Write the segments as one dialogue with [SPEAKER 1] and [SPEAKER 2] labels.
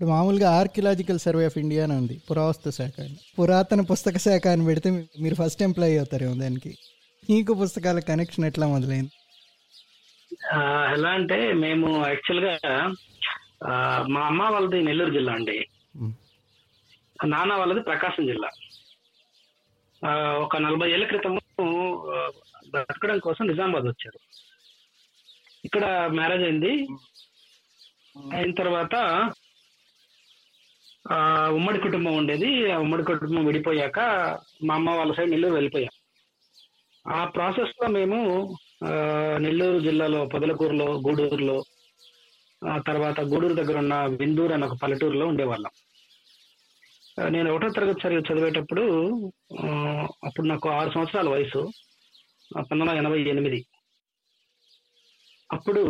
[SPEAKER 1] ఇప్పుడు మామూలుగా archaeological survey of India అని ఉంది పురావస్తు శాఖ అని. పురాతన పుస్తక శాఖ అని పెడితే మీరు ఫస్ట్ ఎంప్లాయీ అవుతారేమో దానికి. మీకు పుస్తకాల కనెక్షన్ ఎట్లా మొదలైంది?
[SPEAKER 2] ఎలా అంటే మేము యాక్చువల్గా ఆ, మా అమ్మ వాళ్ళది నెల్లూరు జిల్లా అండి. నాన్న వాళ్ళది ప్రకాశం జిల్లా. ఒక నలభై ఏళ్ళ క్రితము ఆ, బ్రతకడం కోసం నిజామాబాద్ వచ్చారు. ఇక్కడ మ్యారేజ్ అయింది. అయిన తర్వాత ఉమ్మడి కుటుంబం ఉండేది. ఆ ఉమ్మడి కుటుంబం విడిపోయాక మా అమ్మ వాళ్ళ సైడ్ నెల్లూరు వెళ్ళిపోయాం. ఆ ప్రాసెస్లో మేము నెల్లూరు జిల్లాలో పొదలకూరులో గూడూరులో ఆ తర్వాత గూడూరు దగ్గర ఉన్న విందూరు అనే ఒక పల్లెటూరులో ఉండేవాళ్ళం. నేను ఒకటో తరగతి చదివి చదివేటప్పుడు అప్పుడు నాకు ఆరు సంవత్సరాల వయసు. పంతొమ్మిది వందల ఎనభై ఎనిమిది. అప్పుడు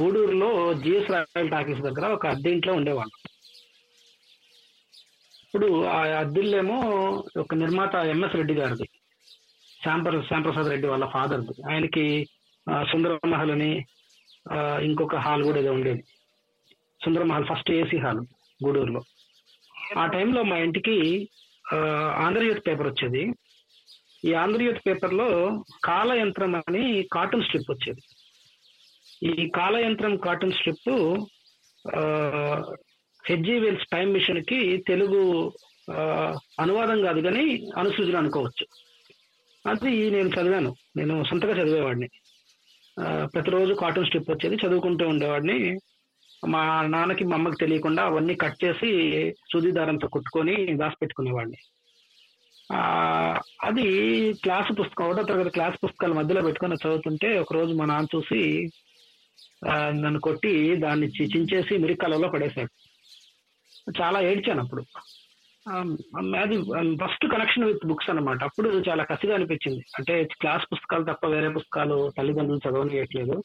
[SPEAKER 2] గూడూరులో జిఎస్ రాయల్ టాకీస్ దగ్గర ఒక అద్దె ఇంట్లో ఉండేవాళ్ళం. ఇప్పుడు ఆ అద్దిల్లేమో ఒక నిర్మాత ఎంఎస్ రెడ్డి గారిది. శ్యాంప్ర శ్యాంప్రసాద్ రెడ్డి వాళ్ళ ఫాదర్ది. ఆయనకి సుందరమహల్ అని ఇంకొక హాల్ కూడా ఏదో ఉండేది. సుందరమహల్ ఫస్ట్ ఏసీ హాల్ గూడూరులో. ఆ టైంలో మా ఇంటికి ఆంధ్రజ్యోతి పేపర్ వచ్చేది. ఈ ఆంధ్రజ్యోతి పేపర్లో కాలయంత్రం అని కార్టూన్ స్ట్రిప్ వచ్చేది. ఈ కాలయంత్రం cartoon strip H G Wells time మిషన్కి తెలుగు అనువాదం కాదు కానీ అనుసూచన అనుకోవచ్చు. అది నేను చదివాను. నేను సొంతగా చదివేవాడిని. ప్రతిరోజు కార్టూన్ స్ట్రిప్ వచ్చేది చదువుకుంటూ ఉండేవాడిని. మా నాన్నకి మా అమ్మకి తెలియకుండా అవన్నీ కట్ చేసి సూది దారంతో కుట్టుకొని దాచిపెట్టుకునేవాడిని పెట్టుకునేవాడిని. అది క్లాస్ పుస్తకం ఒకటో తరగతి క్లాస్ పుస్తకాల మధ్యలో పెట్టుకొని చదువుతుంటే ఒకరోజు మా నాన్న చూసి నన్ను కొట్టి దాన్ని చి- చించేసి మిరికాలలో పడేశాడు. చాలా ఏడ్చాను అప్పుడు. అది ఫస్ట్ కనెక్షన్ విత్ బుక్స్ అన్నమాట. అప్పుడు చాలా కసిగా అనిపించింది. అంటే క్లాస్ పుస్తకాలు తప్ప వేరే పుస్తకాలు తల్లిదండ్రులు చదవనియట్లేదు.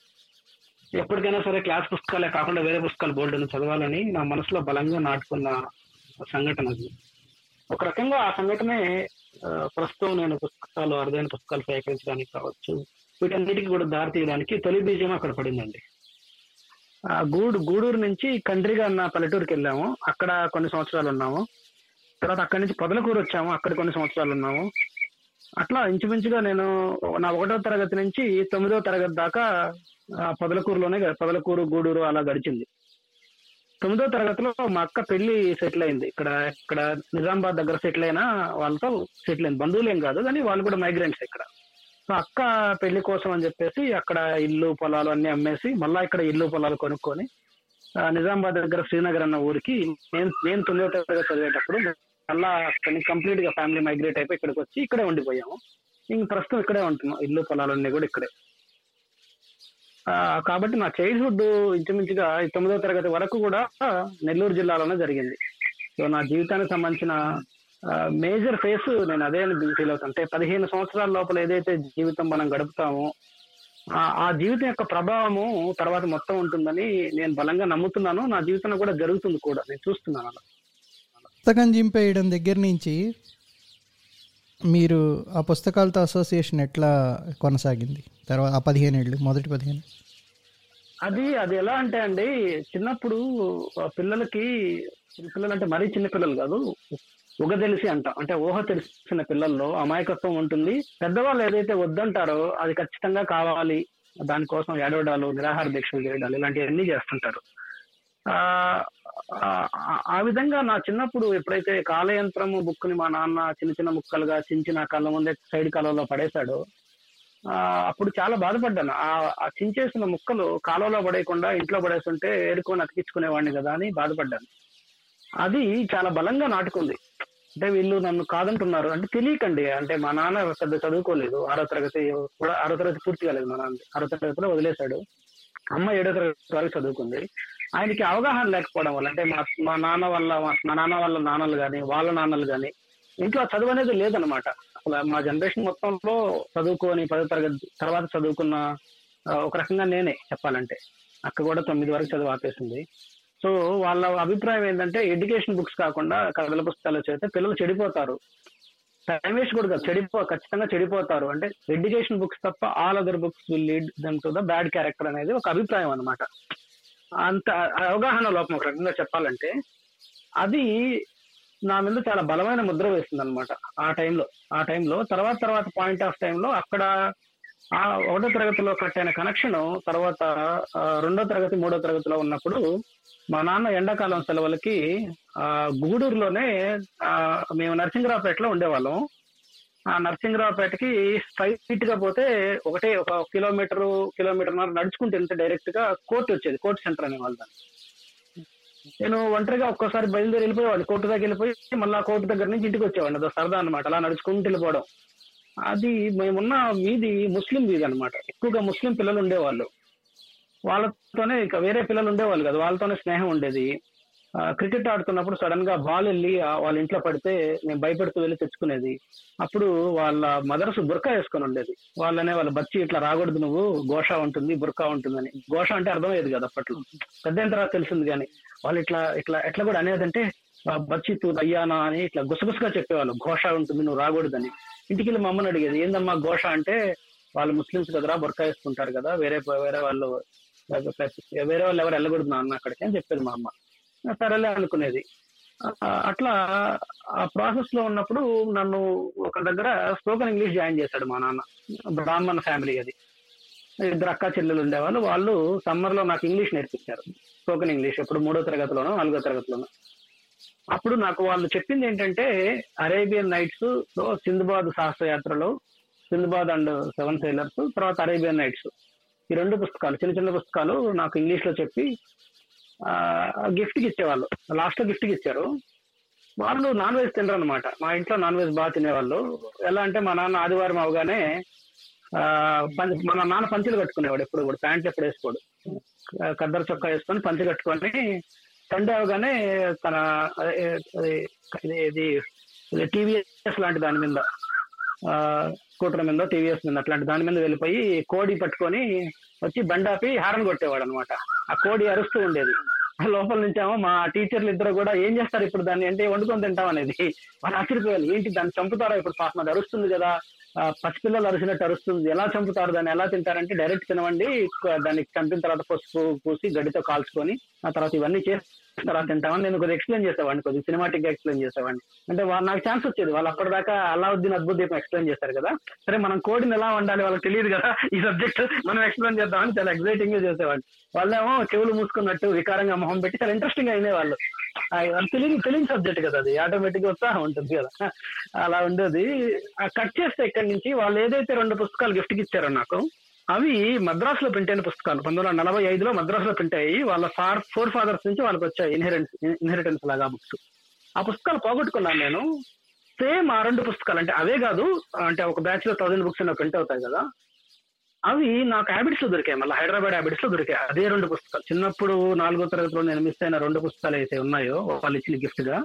[SPEAKER 2] ఎప్పటికైనా సరే క్లాస్ పుస్తకాలే కాకుండా వేరే పుస్తకాలు బోల్డ్ చదవాలని నా మనసులో బలంగా నాటుకున్న సంఘటన అది. ఒక రకంగా ఆ సంఘటనే ప్రస్తుతం నేను పుస్తకాలు అరుదైన పుస్తకాలు సేకరించడానికి కావచ్చు వీటన్నిటికీ కూడా దారి తీయడానికి తొలి బీజం అక్కడ పడిందండి. గూడు గూడూరు నుంచి కండ్రిగా అన్న పల్లెటూరుకి వెళ్ళాము అక్కడ కొన్ని సంవత్సరాలు ఉన్నాము తర్వాత అక్కడి నుంచి పొదలకూరు వచ్చాము అక్కడ కొన్ని సంవత్సరాలు ఉన్నాము అట్లా ఇంచుమించుగా నేను నా ఒకటో తరగతి నుంచి తొమ్మిదో తరగతి దాకా పొదలకూరులోనే పొదలకూరు గూడూరు అలా గడిచింది. తొమ్మిదో తరగతిలో మా అక్క పెళ్ళి సెటిల్ అయింది ఇక్కడ ఇక్కడ నిజామాబాద్ దగ్గర సెటిల్ అయిన వాళ్ళతో సెటిల్ అయింది బంధువులేం కాదు కానీ వాళ్ళు కూడా మైగ్రెంట్స్ ఇక్కడ. సో అక్క పెళ్ళి కోసం అని చెప్పేసి అక్కడ ఇల్లు పొలాలు అన్ని అమ్మేసి మళ్ళా ఇక్కడ ఇల్లు పొలాలు కొనుక్కొని నిజామాబాద్ దగ్గర శ్రీనగర్ అన్న ఊరికి నేను నేను తొమ్మిదో తరగతి చదివేటప్పుడు మళ్ళా అక్కడి కంప్లీట్గా ఫ్యామిలీ మైగ్రేట్ అయిపోయి ఇక్కడికి వచ్చి ఇక్కడే ఉండిపోయాము. ఇంక ప్రస్తుతం ఇక్కడే ఉంటున్నాం. ఇల్లు పొలాలన్నీ కూడా ఇక్కడే. కాబట్టి నా చైల్డ్హుడ్ ఇంచుమించుగా తొమ్మిదో తరగతి వరకు కూడా నెల్లూరు జిల్లాలోనే జరిగింది. సో నా జీవితానికి సంబంధించిన మేజర్ ఫేస్ నేను అదే ఫీల్ అవుతాను. అంటే పదిహేను సంవత్సరాల లోపల ఏదైతే జీవితం మనం గడుపుతామో ఆ- జీవితం యొక్క ప్రభావము తర్వాత మొత్తం ఉంటుందని నేను బలంగా నమ్ముతున్నాను. నా జీవితంలో కూడా జరుగుతుంది కూడా. నేను చూస్తున్నాను అలా.
[SPEAKER 1] పుస్తకం చింపేయడం దగ్గర నుంచి మీరు ఆ పుస్తకాలతో అసోసియేషన్ ఎట్లా కొనసాగింది? తర్వాత ఆ పదిహేను ఏళ్ళు మొదటి పదిహేను?
[SPEAKER 2] అది అది ఎలా అంటే అండి చిన్నప్పుడు పిల్లలకి పిల్లలు అంటే మరీ చిన్న పిల్లలు కాదు ఉగ తెలిసి అంట. అంటే ఊహ తెలిసిన పిల్లల్లో అమాయకత్వం ఉంటుంది. పెద్దవాళ్ళు ఏదైతే వద్దంటారో అది ఖచ్చితంగా కావాలి. దానికోసం ఏడవడాలు నిరాహార దీక్షలు చేయడాలు ఇలాంటివన్నీ చేస్తుంటారు. ఆ ఆ- విధంగా నా చిన్నప్పుడు ఎప్పుడైతే కాలయంత్రము బుక్ని మా నాన్న చిన్న చిన్న ముక్కలుగా చించి నా కళ్ళ ముందే సైడ్ కాలంలో పడేశాడో ఆ, అప్పుడు చాలా బాధపడ్డాను. ఆ ఆ చించేసిన ముక్కలు కాలువలో పడేయకుండా ఇంట్లో పడేస్తుంటే ఏరుకొని అతికించుకునేవాడిని కదా అని బాధపడ్డాను. అది చాలా బలంగా నాటుకుంది. అంటే వీళ్ళు నన్ను కాదంటున్నారు. అంటే తెలియకండి. అంటే మా నాన్న పెద్ద చదువుకోలేదు. ఆరో తరగతి కూడా ఆరో తరగతి పూర్తి కాలేదు మా నాన్న. ఆరో తరగతిలో వదిలేశాడు. అమ్మ ఏడో తరగతి వరకు చదువుకుంది. ఆయనకి అవగాహన లేకపోవడం వల్ల అంటే మా మా నాన్న వల్ల మా నాన్న వాళ్ళ నాన్నలు కానీ వాళ్ళ నాన్నలు కానీ ఇంట్లో చదువు అనేది లేదనమాట అసలు మా జనరేషన్ మొత్తంలో చదువుకొని పదో తరగతి తర్వాత చదువుకున్న ఒక రకంగా నేనే చెప్పాలంటే. అక్క కూడా తొమ్మిది వరకు చదువు ఆపేసింది. సో వాళ్ళ అభిప్రాయం ఏంటంటే ఎడ్యుకేషన్ బుక్స్ కాకుండా కథల పుస్తకాలు చదివితే పిల్లలు చెడిపోతారు. టైం వేస్ట్ కూడా కాదు చెడిపో ఖచ్చితంగా చెడిపోతారు. అంటే ఎడ్యుకేషన్ బుక్స్ తప్ప all other books will lead them to the bad character అనేది ఒక అభిప్రాయం అనమాట అంత అవగాహన లోపం ఒక రకంగా చెప్పాలంటే అది నా మీద చాలా బలమైన ముద్ర వేస్తుంది అనమాట ఆ టైంలో. ఆ టైంలో తర్వాత తర్వాత పాయింట్ ఆఫ్ టైంలో అక్కడ ఆ ఒకటో తరగతిలో కట్టైన కనెక్షన్ తర్వాత రెండో తరగతి మూడో తరగతిలో ఉన్నప్పుడు మా నాన్న ఎండాకాలం సెలవులకి ఆ గూడూరులోనే మేము నరసింహరావుపేటలో ఉండేవాళ్ళం. ఆ నరసింహరావుపేటకి స్ట్రైట్గా పోతే ఒకటే ఒక కిలోమీటర్ కిలోమీటర్ నడుచుకుంటే వెళ్తే డైరెక్ట్గా కోర్టు వచ్చేది కోర్టు సెంటర్ అనే వాళ్ళు నేను ఒంటరిగా ఒక్కోసారి బయలుదేరి వెళ్ళిపోయేవాడిని. కోర్టు దగ్గర వెళ్ళిపోయి మళ్ళీ ఆ కోర్టు దగ్గర నుంచి ఇంటికి వచ్చేవాడిని. అదో సరదా అనమాట అలా నడుచుకుంటూ వెళ్ళిపోవడం. అది మేమున్న వీధి ముస్లిం వీధి అనమాట ఎక్కువగా ముస్లిం పిల్లలు ఉండేవాళ్ళు. వాళ్ళతోనే ఇక వేరే పిల్లలు ఉండేవాళ్ళు కదా వాళ్ళతోనే స్నేహం ఉండేది. ఆ, క్రికెట్ ఆడుతున్నప్పుడు సడన్గా బాల్ వెళ్ళి వాళ్ళ ఇంట్లో పడితే నేను భయపడుతూ వెళ్ళి తెచ్చుకునేది. అప్పుడు వాళ్ళ మదర్స్ బుర్కా వేసుకొని ఉండేది. వాళ్ళనే వాళ్ళ బచ్చి ఇట్లా రాకూడదు నువ్వు ఘోష ఉంటుంది బుర్కా ఉంటుందని. ఘోష అంటే అర్థమయ్యేది కదా అప్పట్లో. పెద్దయిన తర్వాత తెలిసింది కానీ వాళ్ళు ఇట్లా ఇట్లా ఎట్లా కూడా అనేదంటే బచ్చి తూ అయ్యానా అని ఇట్లా గుసగుసగా చెప్పేవాళ్ళు. ఘోష ఉంటుంది నువ్వు రాకూడదని. ఇంటికి వెళ్ళి మా అమ్మని అడిగేది ఏందమ్మా ఘోష అంటే వాళ్ళు ముస్లిమ్స్ కదరా బుర్కా వేసుకుంటారు కదా వేరే వేరే వాళ్ళు వేరే వాళ్ళు ఎవరు వెళ్ళకూడదు నాన్న అక్కడికి అని చెప్పేది మా అమ్మ. సరేలే అనుకునేది. అట్లా ఆ ప్రాసెస్లో ఉన్నప్పుడు నన్ను ఒక దగ్గర స్పోకెన్ ఇంగ్లీష్ జాయిన్ చేశాడు మా నాన్న. బ్రాహ్మణ ఫ్యామిలీ అది. ఇద్దరు అక్క చెల్లెలు ఉండేవాళ్ళు. వాళ్ళు సమ్మర్లో నాకు ఇంగ్లీష్ నేర్పించారు. స్పోకెన్ ఇంగ్లీష్ ఇప్పుడు మూడో తరగతిలోనో నాలుగో తరగతిలోనో. అప్పుడు నాకు వాళ్ళు చెప్పింది ఏంటంటే అరేబియన్ నైట్స్లో సింధుబాద్ శాస్త్రయాత్రలో సింధుబాద్ అండ్ సెవెన్ సైలర్స్ తర్వాత అరేబియన్ నైట్స్ ఈ రెండు పుస్తకాలు చిన్న చిన్న పుస్తకాలు నాకు ఇంగ్లీష్లో చెప్పి గిఫ్ట్కి ఇచ్చేవాళ్ళు. లాస్ట్లో గిఫ్ట్కి ఇచ్చారు. వాళ్ళు నాన్ వెజ్ తినరు అనమాట మా ఇంట్లో నాన్ వెజ్ బాగా తినేవాళ్ళు. ఎలా అంటే మా నాన్న ఆదివారం అవగానే ఆ, పంచ- మన నాన్న పంచులు కట్టుకునేవాడు ఎప్పుడు కూడా ప్యాంట్ ఎప్పుడు వేసుకోడు. కద్దరు చొక్కా వేసుకొని పంచి కట్టుకొని సండే అవగానే తన ఇది టీవీఎస్ లాంటి దాని మీద. స్కూటర్ మీద టీవీఎస్ మీద అట్లాంటి దాని మీద వెళ్ళిపోయి కోడి పట్టుకొని వచ్చి బండాపి హారన్ కొట్టేవాడు అనమాట ఆ కోడి అరుస్తూ ఉండేది. ఆ లోపల నుంచేమో మా టీచర్లు ఇద్దరు కూడా ఏం చేస్తారు ఇప్పుడు దాన్ని? అంటే వండుకొని తింటాం అనేది. వాళ్ళు ఆశ్చర్యపోయాలి ఏంటి దాన్ని చంపుతారా? ఇప్పుడు పాపం అది అరుస్తుంది కదా. పసిపిల్లలు అరిసినట్టు అరుస్తుంది. ఎలా చంపుతారు? దాన్ని ఎలా తింటారంటే డైరెక్ట్ తినవండి దానికి దాన్ని చంపిన తర్వాత పసుపు పూసి గడ్డితో కాల్చుకొని ఆ తర్వాత ఇవన్నీ చేసి తర్వాత తింటామని నేను కొద్దిగా ఎక్స్ప్లెయిన్ చేసేవాడిని. కొద్దిగా సినిమాటిక్గా ఎక్స్ప్లెయిన్ చేసేవాడిని. అంటే నాకు ఛాన్స్ వచ్చేది. వాళ్ళు అప్పటిదాకా అల్లావుద్దీన్ అద్భుత దీపం ఎక్స్ప్లెయిన్ చేశారు కదా. సరే మనం కోడిని ఎలా వండాలి వాళ్ళకి తెలియదు కదా. ఈ సబ్జెక్ట్ మనం ఎక్స్ప్లెయిన్ చేద్దామని చాలా ఎక్సైటింగ్గా చేసేవాడిని. వాళ్ళేమో చెవులు మూసుకున్నట్టు వికారంగా మొహం పెట్టి చాలా ఇంట్రెస్టింగ్గా అయినేవాళ్ళు తెలియని తెలియని సబ్జెక్ట్ కదా అది. ఆటోమేటిక్ ఉత్సాహం ఉంటుంది కదా. అలా ఉండేది. ఆ కట్ చేస్తే ఇక్కడి నుంచి? వాళ్ళు ఏదైతే రెండు పుస్తకాలు గిఫ్ట్ ఇచ్చారో నాకు అవి మద్రాసులో ప్రింట్ అయిన పుస్తకాలు. పంతొమ్మిది వందల నలభై ఐదులో మద్రాసులో ప్రింట్ అయ్యి వాళ్ళ ఫార్ ఫోర్ ఫాదర్స్ నుంచి వాళ్ళకి వచ్చాయి ఇన్హెరిటెన్స్ ఇన్హెరిటెన్స్ లాగా బుక్స్ ఆ పుస్తకాలు పోగొట్టుకున్నాను నేను. సేమ్ ఆ రెండు పుస్తకాలు అంటే అవే కాదు అంటే ఒక బ్యాచ్లో థౌసండ్ బుక్స్ ప్రింట్ అవుతాయి కదా. అవి నాకు హ్యాబిట్స్లో దొరికాయి మళ్ళీ. హైదరాబాద్ హ్యాబిట్స్లో దొరికాయి. అదే రెండు పుస్తకాలు. చిన్నప్పుడు నాలుగో తరగతిలో నేను మిస్ అయిన రెండు పుస్తకాలు అయితే ఉన్నాయో వాళ్ళు ఇచ్చిన గిఫ్ట్గా.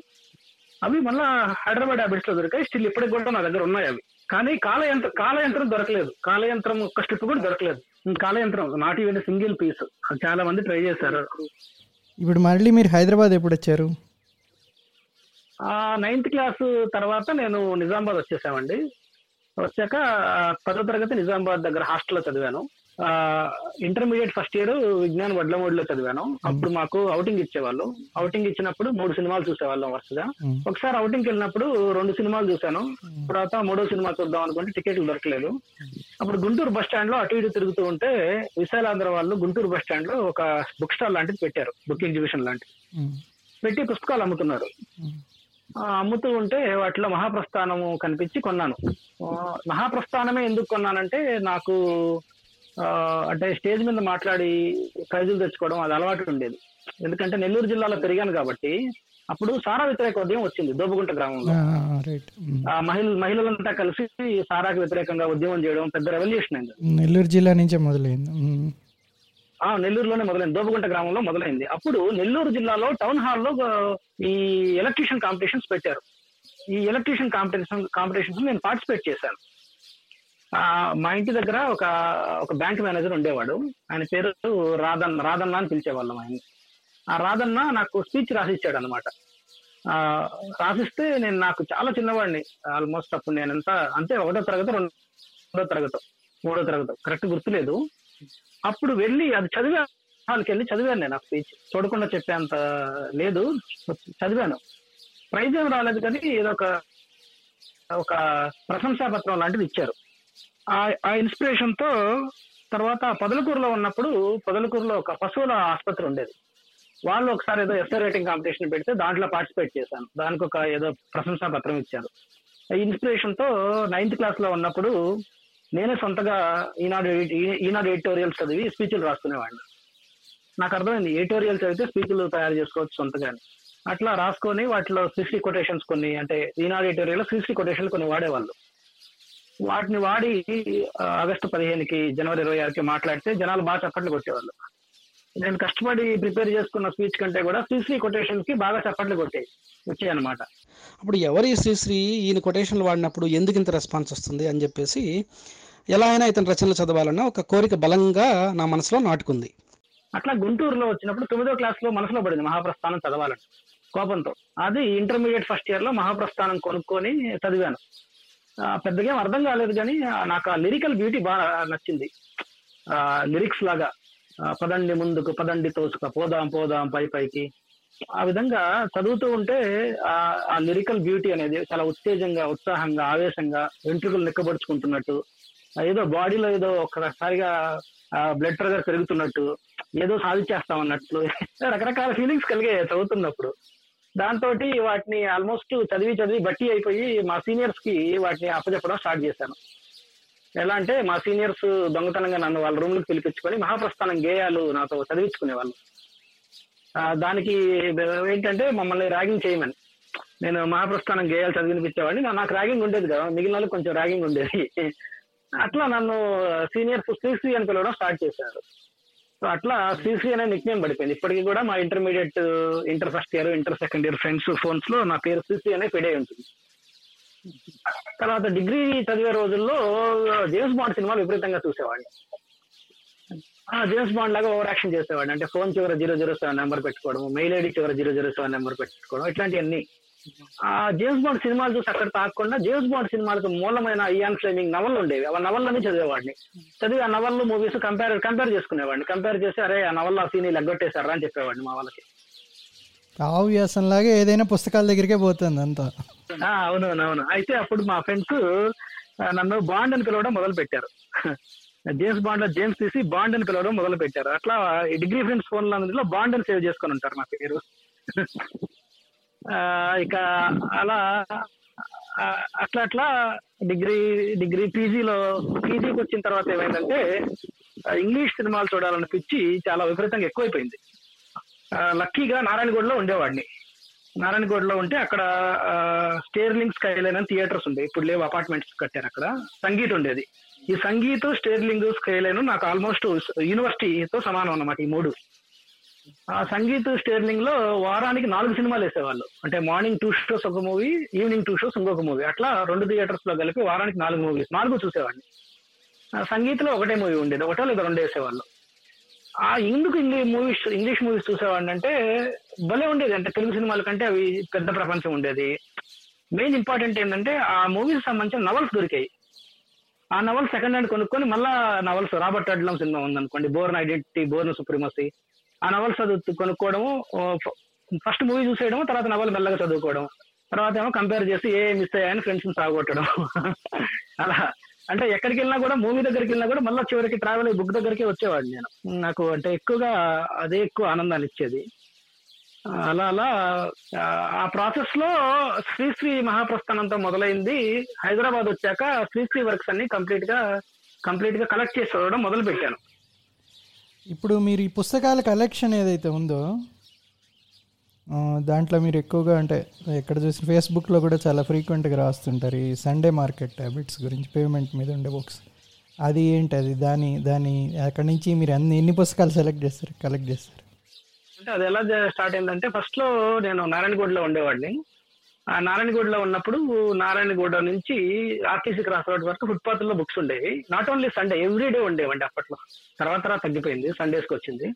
[SPEAKER 2] అవి మళ్ళా హైదరాబాద్ హ్యాబిట్స్లో దొరికాయి. స్టిల్ ఇప్పటికి కూడా నా దగ్గర ఉన్నాయి అవి. కానీ కాలయంత్రం కాలయంత్రం దొరకలేదు. కాలయంత్రం ఒక్క స్ట్రిప్ కూడా దొరకలేదు. కాలయంత్రం నాట్ ఈవెన్ సింగిల్ పీస్ చాలా మంది ట్రై చేశారు.
[SPEAKER 1] ఇప్పుడు మళ్ళీ మీరు హైదరాబాద్ ఎప్పుడు వచ్చారు?
[SPEAKER 2] ఆ నైన్త్ క్లాస్ తర్వాత నేను నిజామాబాద్ వచ్చేసామండి. వచ్చాక పదో తరగతి నిజామాబాద్ దగ్గర హాస్టల్లో చదివాను. ఆ ఇంటర్మీడియట్ ఫస్ట్ ఇయర్ విజ్ఞాన్ వడ్లమూడిలో చదివాను. అప్పుడు మాకు అవుటింగ్ ఇచ్చేవాళ్ళు. అవుటింగ్ ఇచ్చినప్పుడు మూడు సినిమాలు చూసేవాళ్ళం వరుసగా. ఒకసారి అవుటింగ్కి వెళ్ళినప్పుడు రెండు సినిమాలు చూశాను. తర్వాత మూడో సినిమా చూద్దాం అనుకుంటే టికెట్లు దొరకలేదు. అప్పుడు గుంటూరు బస్ స్టాండ్లో అటు ఇటు తిరుగుతూ ఉంటే విశాలాంధ్ర వాళ్ళు గుంటూరు బస్ స్టాండ్లో ఒక బుక్ స్టాల్ లాంటిది పెట్టారు. బుక్ ఎగ్జిబిషన్ లాంటిది. పెట్టి పుస్తకాలు అమ్ముతున్నారు. అమ్ముతూ ఉంటే వాటిలో మహాప్రస్థానము కనిపించి కొన్నాను. మహాప్రస్థానమే ఎందుకు కొన్నానంటే నాకు అంటే స్టేజ్ మీద మాట్లాడి ప్రైజులు తెచ్చుకోవడం అది అలవాటు ఉండేది. ఎందుకంటే నెల్లూరు జిల్లాలో పెరిగాను కాబట్టి అప్పుడు సారా వ్యతిరేక ఉద్యమం వచ్చింది దోబగుంట గ్రామంలో.
[SPEAKER 1] ఆ,
[SPEAKER 2] మహిళ మహిళలంతా కలిసి సారాకి వ్యతిరేకంగా ఉద్యమం చేయడం పెద్ద రెవల్యూషన్ అయింది.
[SPEAKER 1] నెల్లూరు జిల్లా నుంచే మొదలైంది.
[SPEAKER 2] ఆ నెల్లూరులోనే మొదలైంది. దోబగుంట గ్రామంలో మొదలైంది. అప్పుడు నెల్లూరు జిల్లాలో టౌన్ హాల్లో ఈ ఎలక్ట్రీషియన్ కాంపిటీషన్స్ పెట్టారు. ఈ ఎలక్ట్రీషియన్ కాంపిటీషన్ కాంపిటీషన్స్ నేను పార్టిసిపేట్ చేశాను. ఆ, మా ఇంటి దగ్గర ఒక ఒక బ్యాంక్ మేనేజర్ ఉండేవాడు. ఆయన పేరు రాధన్ రాధన్న అని పిలిచేవాళ్ళం ఆయన ఆ రాధన్న నాకు స్పీచ్ రాసిచ్చాడు అనమాట రాసిస్తే నేను నాకు చాలా చిన్నవాడిని. ఆల్మోస్ట్ అప్పుడు నేను ఎంత అంతే ఒకటో తరగతి రెండో తరగతి మూడో తరగతి. కరెక్ట్ గుర్తులేదు. అప్పుడు వెళ్ళి అది చదివా హాల్కి వెళ్ళి చదివాను నేను ఆ స్పీచ్ చూడకుండా చెప్పేంత లేదు. చదివాను. ప్రైజ్ ఏం రాలేదు కానీ ఏదో ఒక ఒక ప్రశంసా పత్రం లాంటిది ఇచ్చారు. ఆ ఆ ఇన్స్పిరేషన్తో తర్వాత పొదలకూరులో ఉన్నప్పుడు పొదలకూరులో ఒక పశువుల ఆసుపత్రి ఉండేది. వాళ్ళు ఒకసారి ఏదో ఎస్ఐ రేటింగ్ కాంపిటీషన్ పెడితే దాంట్లో పార్టిసిపేట్ చేశాను. దానికి ఒక ఏదో ప్రశంసా పత్రం ఇచ్చారు. ఈ ఇన్స్పిరేషన్తో నైన్త్ క్లాస్లో ఉన్నప్పుడు నేనే సొంతగా ఈనాడు ఈనాడు ఎడిటోరియల్స్ చదివి స్పీచ్లు రాసుకునేవాడిని. నాకు అర్థమైంది ఎడిటోరియల్స్ చదివితే స్పీచ్లు తయారు చేసుకోవచ్చు సొంతగా అట్లా రాసుకొని వాటిలో సిసి కొటేషన్స్ కొన్ని అంటే ఈనాడు ఎడిటోరియల్ శ్రీశ్రీ కొటేషన్లు కొన్ని వాడేవాళ్ళు. వాటిని వాడి ఆగస్టు పదిహేనుకి జనవరి ఇరవై ఆరుకి మాట్లాడితే జనాలు బాగా చప్పట్లు కొట్టేవాళ్ళు. నేను కష్టపడి ప్రిపేర్ చేసుకున్న స్పీచ్ కంటే కూడా శ్రీశ్రీ కొటేషన్స్కి బాగా చప్పట్లు కొట్టాయి వచ్చాయి అనమాట
[SPEAKER 3] అప్పుడు ఎవరి శ్రీశ్రీ ఈయన కొటేషన్లు వాడినప్పుడు ఎందుకు ఇంత రెస్పాన్స్ వస్తుంది అని చెప్పేసి ఎలా అయినా ఇతని రచనలు చదవాలన్న ఒక కోరిక బలంగా నా మనసులో నాటుకుంది.
[SPEAKER 2] అట్లా గుంటూరులో వచ్చినప్పుడు తొమ్మిదో క్లాస్లో మనసులో పడింది మహాప్రస్థానం చదవాలని కోపంతో. అది ఇంటర్మీడియట్ ఫస్ట్ ఇయర్లో మహాప్రస్థానం కొనుక్కొని చదివాను. పెద్దగా ఏం అర్థం కాలేదు కానీ నాకు ఆ లిరికల్ బ్యూటీ బాగా నచ్చింది. ఆ లిరిక్స్ లాగా పదండి ముందుకు పదండి తోసుక పోదాం పోదాం పై పైకి. ఆ విధంగా చదువుతూ ఉంటే ఆ లిరికల్ బ్యూటీ అనేది చాలా ఉత్తేజంగా ఉత్సాహంగా ఆవేశంగా వెంట్రుకలు లెక్కపరుచుకుంటున్నట్టు ఏదో బాడీలో ఏదో ఒక్కసారిగా బ్లడ్ ప్రెషర్ పెరుగుతున్నట్టు ఏదో సాధించేస్తాం అన్నట్లు రకరకాల ఫీలింగ్స్ కలిగే చదువుతున్నప్పుడు. దాంతో వాటిని ఆల్మోస్ట్ చదివి చదివి బట్టి అయిపోయి మా సీనియర్స్కి వాటిని అప్పచెప్పడం స్టార్ట్ చేశాను. ఎలా అంటే మా సీనియర్స్ దొంగతనంగా నన్ను వాళ్ళ రూమ్కి పిలిపించుకొని మహాప్రస్థానం గేయాలు నాతో చదివించుకునే వాళ్ళు దానికి ఏంటంటే మమ్మల్ని ర్యాగింగ్ చేయమని. నేను మహాప్రస్థానం గేయాలు చదివినిపించేవాడిని నాకు ర్యాగింగ్ ఉండేది కదా మిగిలిన వాళ్ళకి కొంచెం ర్యాగింగ్ ఉండేది. అట్లా నన్ను సీనియర్స్ శ్రీశ్రీ అని పిలవడం స్టార్ట్ చేశారు. సో అట్లా శ్రీశ్రీ అనే నిక్ నేమ్ పడిపోయింది. ఇప్పటికీ కూడా మా intermediate inter first year inter second year friends ఫోన్స్లో నా పేరు శ్రీశ్రీ అనే పెడే ఉంటుంది. తర్వాత డిగ్రీ చదివే రోజుల్లో జేమ్స్ బాండ్ సినిమాలు విపరీతంగా చూసేవాడిని. ఆ జేమ్స్ బాండ్ లాగా ఓవర్ యాక్షన్ చేసేవాడిని. అంటే ఫోన్ చివర జీరో జీరో సెవెన్ నెంబర్ పెట్టుకోవడం మెయిల్ ఐడి చివర జీరో జీరో సెవెన్ నెంబర్ పెట్టుకోవడం ఇట్లాంటివన్నీ. ఆ జేమ్స్ బాండ్ సినిమాలు చూసి అక్కడ తాకుండా జేమ్స్ బాండ్ సినిమాలకు మూలమైన ఇయాన్ ఫ్లేమింగ్ నవళ్ళు ఉండేవి. ఆ నవళ్ళని చదివేవాడిని. చదివి ఆ నవళ్ళు మూవీస్ కంపేర్ కంపేర్ చేసుకునేవాడిని. కంపేర్ చేసి అరే ఆ నవల్ల సీన్ లెగ్గొట్టేశారా అని చెప్పేవాడిని మా వాళ్ళకి.
[SPEAKER 1] ఆవు వ్యాసంలాగా ఏదైనా పుస్తకాల దగ్గరికే పోతుంది అంతా.
[SPEAKER 2] ఆ, అవునవును అవును అయితే అప్పుడు మా ఫ్రెండ్స్ నన్ను బాండ్ అని పిలవడం మొదలు పెట్టారు. జేమ్స్ బాండ్లో జేమ్స్ తీసి బాండ్ అని పిలవడం మొదలు పెట్టారు. అట్లా డిగ్రీ ఫ్రెండ్స్ ఫోన్లో బాండ్ అని సేవ్ చేసుకొని ఉంటారు మా పేరు ఆ, ఇక అలా అట్లా అట్లా డిగ్రీ డిగ్రీ పీజీలో పీజీకి వచ్చిన తర్వాత ఏమైందంటే ఇంగ్లీష్ సినిమాలు చూడాలన్న పిచ్చి చాలా విపరీతంగా ఎక్కువైపోయింది. ఆ, లక్కీగా నారాయణగూడలో ఉండేవాడిని. నారాయణగూడలో ఉంటే అక్కడ స్టేర్లింగ్ స్కైలైన్ అని థియేటర్స్ ఉండే. ఇప్పుడు లేవు అపార్ట్మెంట్స్ కట్టారు అక్కడ. సంగీత్ ఉండేది. ఈ సంగీత్ స్టేర్లింగ్ స్కైలైన్ నాకు ఆల్మోస్ట్ యూనివర్సిటీతో సమానం అన్నమాట ఈ మూడు. ఆ సంగీత్ స్టేర్లింగ్లో వారానికి నాలుగు సినిమాలు వేసేవాళ్ళు. అంటే మార్నింగ్ టూ షోస్ ఒక మూవీ ఈవినింగ్ టూ షోస్ ఇంకొక మూవీ. అట్లా రెండు థియేటర్స్లో కలిపి వారానికి నాలుగు మూవీస్ నాలుగు చూసేవాడిని. ఆ సంగీత్లో ఒకటే మూవీ ఉండేది ఒకటో లేదా రెండు వేసేవాళ్ళు. ఆ ఎందుకు ఇంగ్లీష్ మూవీస్ ఇంగ్లీష్ మూవీస్ చూసేవాడిని అంటే భలే ఉండేది. అంటే తెలుగు సినిమాల కంటే అవి పెద్ద ప్రపంచం ఉండేది. మెయిన్ ఇంపార్టెంట్ ఏంటంటే ఆ మూవీస్ సంబంధించిన నవల్స్ దొరికాయి. ఆ నవల్స్ సెకండ్ హ్యాండ్ కొనుక్కొని మళ్ళా నవల్స్ రాబర్ట్ అడ్లం సినిమా ఉందనుకోండి బోర్న్ ఐడెంటిటీ బోర్న్ సుప్రీమసీ. ఆ నవల్స్ చదువు కొనుక్కోవడము ఫస్ట్ మూవీ చూసేయడం తర్వాత నవల్ మెల్లగా చదువుకోవడం తర్వాత ఏమో కంపేర్ చేసి ఏ మిస్ అయ్యాయని ఫ్రెండ్స్ సాగొట్టడం అలా. అంటే ఎక్కడికి వెళ్ళినా కూడా మూవీ దగ్గరికి వెళ్ళినా కూడా మళ్ళీ చివరికి ట్రావెల్ బుక్ దగ్గరికి వచ్చేవాడిని నేను. నాకు అంటే ఎక్కువగా అదే ఎక్కువ ఆనందాన్ని ఇచ్చేది. అలా అలా ఆ, ప్రాసెస్లో శ్రీశ్రీ మహాప్రస్థానంతో మొదలైంది. హైదరాబాద్ వచ్చాక శ్రీశ్రీ వర్క్స్ అన్ని కంప్లీట్గా కంప్లీట్గా కలెక్ట్ చేసి మొదలు పెట్టాను
[SPEAKER 1] ఇప్పుడు మీరు ఈ పుస్తకాల కలెక్షన్ ఏదైతే ఉందో దాంట్లో మీరు ఎక్కువగా అంటే ఎక్కడ చూసిన ఫేస్బుక్లో కూడా చాలా ఫ్రీక్వెంట్గా రాస్తుంటారు ఈ సండే మార్కెట్ హ్యాబిట్స్ గురించి పేమెంట్ మీద ఉండే బుక్స్ అది ఏంటి? అది దాని దాని అక్కడి నుంచి మీరు అన్ని ఎన్ని పుస్తకాలు సెలెక్ట్ చేస్తారు? కలెక్ట్ చేస్తారు?
[SPEAKER 2] అంటే అది ఎలా స్టార్ట్ అయిందంటే ఫస్ట్లో నేను నారాయణగూడలో ఉండేవాడిని. ఆ నారాయణగూడలో ఉన్నప్పుడు నారాయణగూడ నుంచి ఆర్టీసీ క్రాస్ రోడ్ వరకు ఫుట్పాత్లో బుక్స్ ఉండేవి. Not only Sunday every day ఉండేవండి అప్పట్లో. తర్వాత తర్వాత తగ్గిపోయింది సండేస్కి వచ్చింది.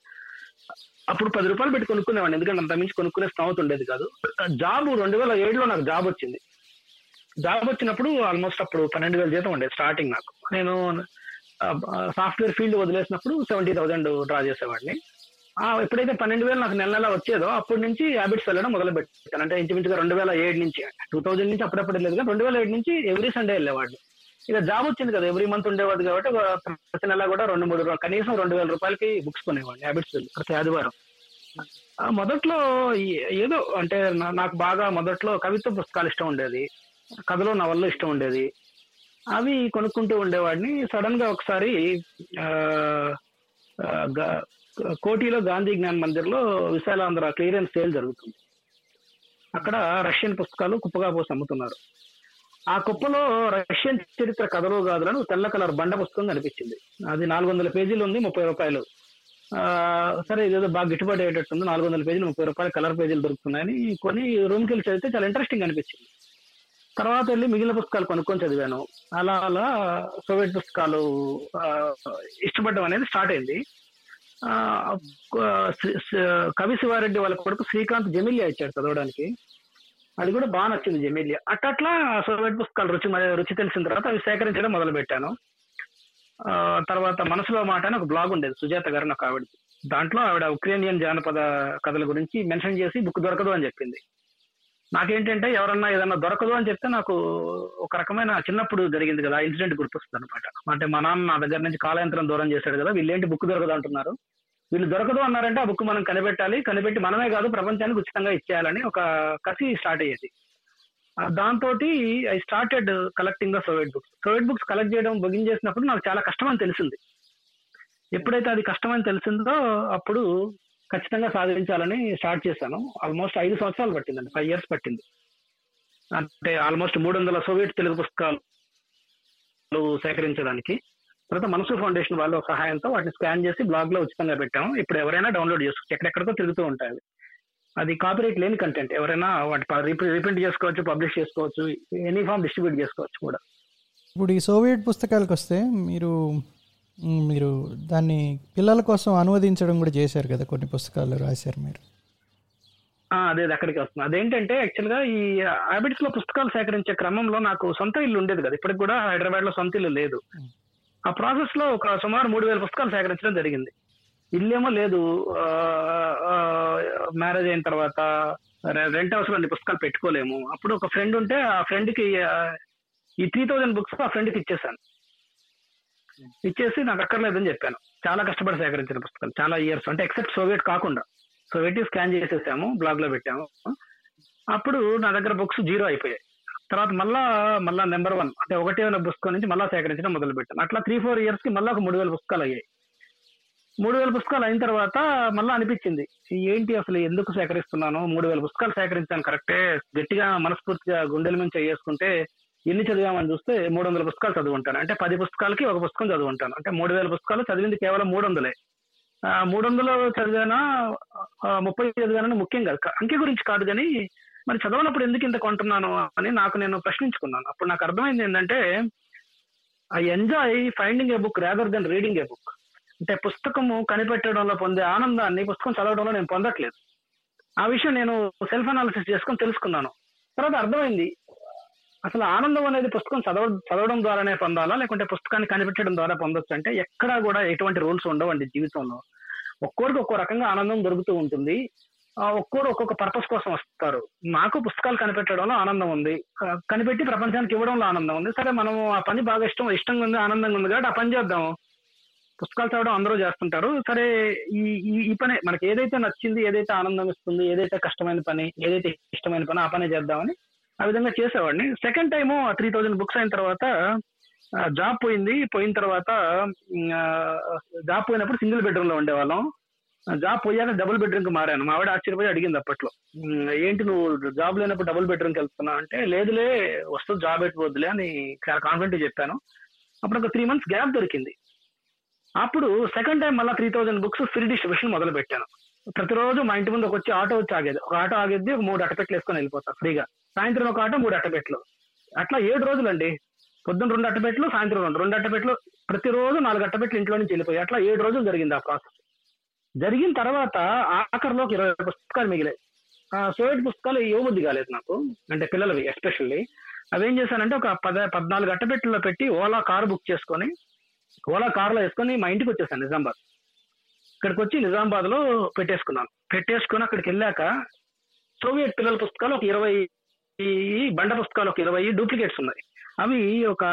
[SPEAKER 2] అప్పుడు పది రూపాయలు పెట్టి కొనుక్కునేవాడిని ఎందుకంటే అంత మించి కొనుక్కునే స్థామత ఉండేది కాదు. జాబ్ రెండు వేల ఏడులో నాకు జాబ్ వచ్చింది. జాబ్ వచ్చినప్పుడు ఆల్మోస్ట్ అప్పుడు పన్నెండు వేల జీతం ఉండేది స్టార్టింగ్ నాకు. నేను సాఫ్ట్వేర్ ఫీల్డ్ వదిలేసినప్పుడు సెవెంటీ థౌసండ్ డ్రా చేసేవాడిని. ఎప్పుడైతే పన్నెండు వేలు నాకు నెల నెల వచ్చేదో అప్పటి నుంచి హ్యాబిట్స్ వెళ్ళడం మొదలు పెట్టాను అంటే ఇంచుమించుగా రెండు వేల ఏడు నుంచి టూ థౌజండ్ నుంచి అప్పుడప్పుడు లేదు కానీ రెండు వేల ఏడు నుంచి ఎవ్రీ సండే వెళ్ళేవాడిని. ఇక జాబ్ వచ్చింది కదా ఎవ్రీ మంత్ ఉండేవాడు కాబట్టి ప్రతి నెల కూడా రెండు మూడు కనీసం రెండు వేల రూపాయలకి బుక్స్ కొనేవాడిని హ్యాబిట్స్ ప్రతి ఆదివారం. ఆ, మొదట్లో ఏదో అంటే నాకు బాగా మొదట్లో కవిత్వ పుస్తకాలు ఇష్టం ఉండేది కథలు నవళ్ళు ఇష్టం ఉండేది. అవి కొనుక్కుంటూ ఉండేవాడిని. సడన్గా ఒకసారి కోటిలో గాంధీ జ్ఞాన్ మందిర్లో విశాలాంధ్ర క్లియరెన్స్ సేల్ జరుగుతుంది. అక్కడ రష్యన్ పుస్తకాలు కుప్పగా పోసి అమ్ముతున్నారు. ఆ కుప్పలో రష్యన్ చరిత్ర కథలు గాథలను తెల్ల కలర్ బండ పుస్తకం కనిపించింది. అది నాలుగు వందల పేజీలు ఉంది ముప్పై రూపాయలు. సరే ఇదేదో బాగా గిట్టుబాటు అయ్యేటట్టుంది నాలుగు వందల పేజీలు ముప్పై రూపాయలు కలర్ పేజీలు దొరుకుతున్నాయని కొన్ని రూమ్కి వెళ్ళి చదివితే చాలా ఇంట్రెస్టింగ్ అనిపించింది. తర్వాత వెళ్ళి మిగిలిన పుస్తకాలు కొనుక్కొని చదివాను. అలా అలా సోవియట్ పుస్తకాలు ఇష్టపడడం అనేది స్టార్ట్ అయింది. కవి శివారెడ్డి వాళ్ళ కొడుకు శ్రీకాంత్ జమిలియా ఇచ్చాడు చదవడానికి. అది కూడా బాగా నచ్చింది జమిలియా. అట్లా సోవియట్ పుస్తకాలు రుచి రుచి తెలిసిన తర్వాత అవి సేకరించడం మొదలు పెట్టాను ఆ, తర్వాత మనసులో మాట అని ఒక బ్లాగ్ ఉండేది సుజాత గారు నాకు ఆవిడ దాంట్లో ఆవిడ ఉక్రేనియన్ జానపద కథల గురించి మెన్షన్ చేసి బుక్ దొరకదు అని చెప్పింది. నాకేంటంటే ఎవరన్నా ఏదన్నా దొరకదు అని చెప్తే నాకు ఒక రకమైన చిన్నప్పుడు జరిగింది కదా ఇన్సిడెంట్ గుర్తొస్తుంది అనమాట అంటే మా నాన్న నా దగ్గర నుంచి కాలయంత్రం దూరం చేశాడు కదా వీళ్ళేంటి బుక్ దొరకదు అంటున్నారు. వీళ్ళు దొరకదు అన్నారంటే ఆ బుక్ మనం కనిపెట్టాలి కనిపెట్టి మనమే కాదు ప్రపంచానికి ఉచితంగా ఇచ్చేయాలని ఒక కసి స్టార్ట్ అయ్యేది. దాంతో I started collecting the Soviet books. Soviet books collect చేయడం బుగింగ్ చేసినప్పుడు నాకు చాలా కష్టం అని తెలిసింది. ఎప్పుడైతే అది కష్టం అని తెలిసిందో అప్పుడు ఖచ్చితంగా సాధించాలని స్టార్ట్ చేశాను. ఆల్మోస్ట్ ఐదు సంవత్సరాలు పట్టిందండి. ఫైవ్ ఇయర్స్ పట్టింది. అంటే ఆల్మోస్ట్ మూడు వందల సోవియట్ తెలుగు పుస్తకాలు సేకరించడానికి. తర్వాత మనసు ఫౌండేషన్ వాళ్ళ సహాయంతో వాటిని స్కాన్ చేసి బ్లాగ్లో ఉచితంగా పెట్టాము. ఇప్పుడు ఎవరైనా డౌన్లోడ్ చేసుకోవచ్చు ఎక్కడెక్కడికో తిరుగుతూ ఉంటాయి అది కాపీరైట్ లేని కంటెంట్ ఎవరైనా వాటి రీప్రింట్ చేసుకోవచ్చు పబ్లిష్ చేసుకోవచ్చు ఎనీ ఫామ్ డిస్ట్రిబ్యూట్ చేసుకోవచ్చు కూడా.
[SPEAKER 1] ఇప్పుడు ఈ సోవియట్ పుస్తకాలకు వస్తే మీరు మీరు దాన్ని పిల్లల కోసం అనువదించడం కూడా చేశారు కదా కొన్ని పుస్తకాలు రాశారు మీరు?
[SPEAKER 2] ఆ, అదే అది అక్కడికి వస్తుంది అదేంటంటే యాక్చువల్గా ఈ హ్యాబిట్స్లో పుస్తకాలు సేకరించే క్రమంలో నాకు సొంత ఇల్లు ఉండేది కదా. ఇప్పటికి కూడా హైదరాబాద్లో సొంత ఇల్లు లేదు. ఆ ప్రాసెస్లో ఒక సుమారు మూడు వేల పుస్తకాలు సేకరించడం జరిగింది. ఇల్లేమో లేదు. మ్యారేజ్ అయిన తర్వాత రెంట్ హౌస్లో అన్ని పుస్తకాలు పెట్టుకోలేము. అప్పుడు ఒక ఫ్రెండ్ ఉంటే ఆ ఫ్రెండ్కి ఈ త్రీ థౌజండ్ బుక్స్ ఆ ఫ్రెండ్కి ఇచ్చేసాను ఇచ్చేసి నాకు అక్కర్లేదని చెప్పాను. చాలా కష్టపడి సేకరించిన పుస్తకాలు చాలా ఇయర్స్ అంటే ఎక్సెప్ట్ సోవియట్ కాకుండా. సోవియట్ స్కాన్ చేసేసాము బ్లాగ్లో పెట్టాము. అప్పుడు నా దగ్గర బుక్స్ జీరో అయిపోయాయి. తర్వాత మళ్ళా మళ్ళా నెంబర్ వన్ అంటే ఒకటే ఉన్న పుస్తకం నుంచి మళ్ళా సేకరించడం మొదలు పెట్టాను అట్లా త్రీ ఫోర్ ఇయర్స్కి మళ్ళీ ఒక మూడు వేల పుస్తకాలు అయ్యాయి. మూడు వేల పుస్తకాలు అయిన తర్వాత మళ్ళీ అనిపించింది. ఏంటి అసలు ఎందుకు సేకరిస్తున్నాను? మూడు వేల పుస్తకాలు సేకరించాను కరెక్టే గట్టిగా మనస్ఫూర్తిగా గుండెల నుంచి చేసుకుంటే ఎన్ని చదివామని చూస్తే మూడు వందల పుస్తకాలు చదువుంటాను. అంటే పది పుస్తకాలకి ఒక పుస్తకం చదువుంటాను. అంటే మూడు వేల పుస్తకాలు చదివింది కేవలం మూడు వందలే ఆ, మూడు వందలు చదివానా ముప్పై చదివానని ముఖ్యం కాదు. అంకె గురించి కాదు కానీ మరి చదవనప్పుడు ఎందుకు ఇంత కొంటున్నాను అని నాకు నేను ప్రశ్నించుకున్నాను. అప్పుడు నాకు అర్థమైంది ఏంటంటే I enjoy finding a book rather than reading a book. అంటే పుస్తకము కనిపెట్టడంలో పొందే ఆనందాన్ని పుస్తకం చదవడంలో నేను పొందట్లేదు. ఆ విషయం నేను సెల్ఫ్ అనాలిసిస్ చేసుకొని తెలుసుకున్నాను. తర్వాత అర్థమైంది అసలు ఆనందం అనేది పుస్తకం చదవ చదవడం ద్వారానే పొందాలా? లేకుంటే పుస్తకాన్ని కనిపెట్టడం ద్వారా పొందొచ్చు? అంటే ఎక్కడా కూడా ఎటువంటి రూల్స్ ఉండవండి జీవితంలో. ఒక్కోరికి ఒక్కో రకంగా ఆనందం దొరుకుతూ ఉంటుంది. ఆ ఒక్కోరు ఒక్కొక్క పర్పస్ కోసం వస్తారు. నాకు పుస్తకాలు కనిపెట్టడంలో ఆనందం ఉంది. కనిపెట్టి ప్రపంచానికి ఇవ్వడంలో ఆనందం ఉంది. సరే మనం ఆ పని బాగా ఇష్టం ఇష్టంగా ఉంది ఆనందంగా ఉంది కాబట్టి ఆ పని చేద్దాం. పుస్తకాలు చదవడం అందరూ చేస్తుంటారు. సరే ఈ ఈ- ఈ పనే మనకి ఏదైతే నచ్చింది ఏదైతే ఆనందం ఇస్తుంది ఏదైతే కష్టమైన పని ఏదైతే ఇష్టమైన పని ఆ పనే చేద్దామని ఆ విధంగా చేసేవాడిని. Second time three thousand books అయిన తర్వాత జాబ్ పోయింది. పోయిన తర్వాత జాబ్ పోయినప్పుడు సింగిల్ బెడ్రూమ్లో ఉండేవాళ్ళం. జాబ్ పోయాక డబుల్ బెడ్రూమ్కి మారాను. మా ఆవిడ ఆశ్చర్యపోయి అడిగింది అప్పట్లో. ఏంటి నువ్వు జాబ్ లేనప్పుడు డబుల్ బెడ్రూమ్కి వెళ్తున్నావు అంటే లేదులే వస్తుంది జాబ్ ఎట్టుకోవద్దులే అని చాలా కాన్ఫిడెంట్ చెప్పాను. అప్పుడు ఒక త్రీ మంత్స్ గ్యాప్ దొరికింది. అప్పుడు సెకండ్ టైం మళ్ళీ three thousand books free distribution మొదలు పెట్టాను ప్రతిరోజు మా ఇంటి ముందు ఒక వచ్చి ఆటో వచ్చి ఆగేది. ఒక ఆటో ఆగేది ఒక మూడు అట్టపెట్లు వేసుకొని వెళ్ళిపోతా ఫ్రీగా సాయంత్రం ఒక ఆట మూడు అట్టపెట్లు అట్లా ఏడు రోజులు అండి పొద్దున్న రెండు అట్టపెట్లు సాయంత్రం రెండు. రెండు అట్టపెట్లు ప్రతిరోజు నాలుగు అట్టపెట్లు ఇంట్లో నుంచి వెళ్ళిపోయి అట్లా ఏడు రోజులు జరిగింది ఆ ప్రాసెస్. జరిగిన తర్వాత ఆఖరిలోకి ఇరవై పుస్తకాలు మిగిలాయి. ఆ సోవియట్ పుస్తకాలు ఇవ్వబుద్ధి కాలేదు నాకు. అంటే పిల్లలవి ఎస్పెషల్లీ. అవేం చేశానంటే ఒక పద పద్నాలుగు అట్టపెట్టెల్లో పెట్టి ఓలా కారు బుక్ చేసుకొని ఓలా కారులో వేసుకొని మా ఇంటికి వచ్చేసాను నిజామాబాద్. ఇక్కడికి వచ్చి నిజామాబాద్లో పెట్టేసుకున్నాను. పెట్టేసుకుని అక్కడికి వెళ్ళాక సోవియట్ పిల్లల పుస్తకాలు ఒక ఇరవై ఈ బండ పుస్తకాలు ఒక ఇరవై డూప్లికేట్స్ ఉన్నాయి. అవి ఒక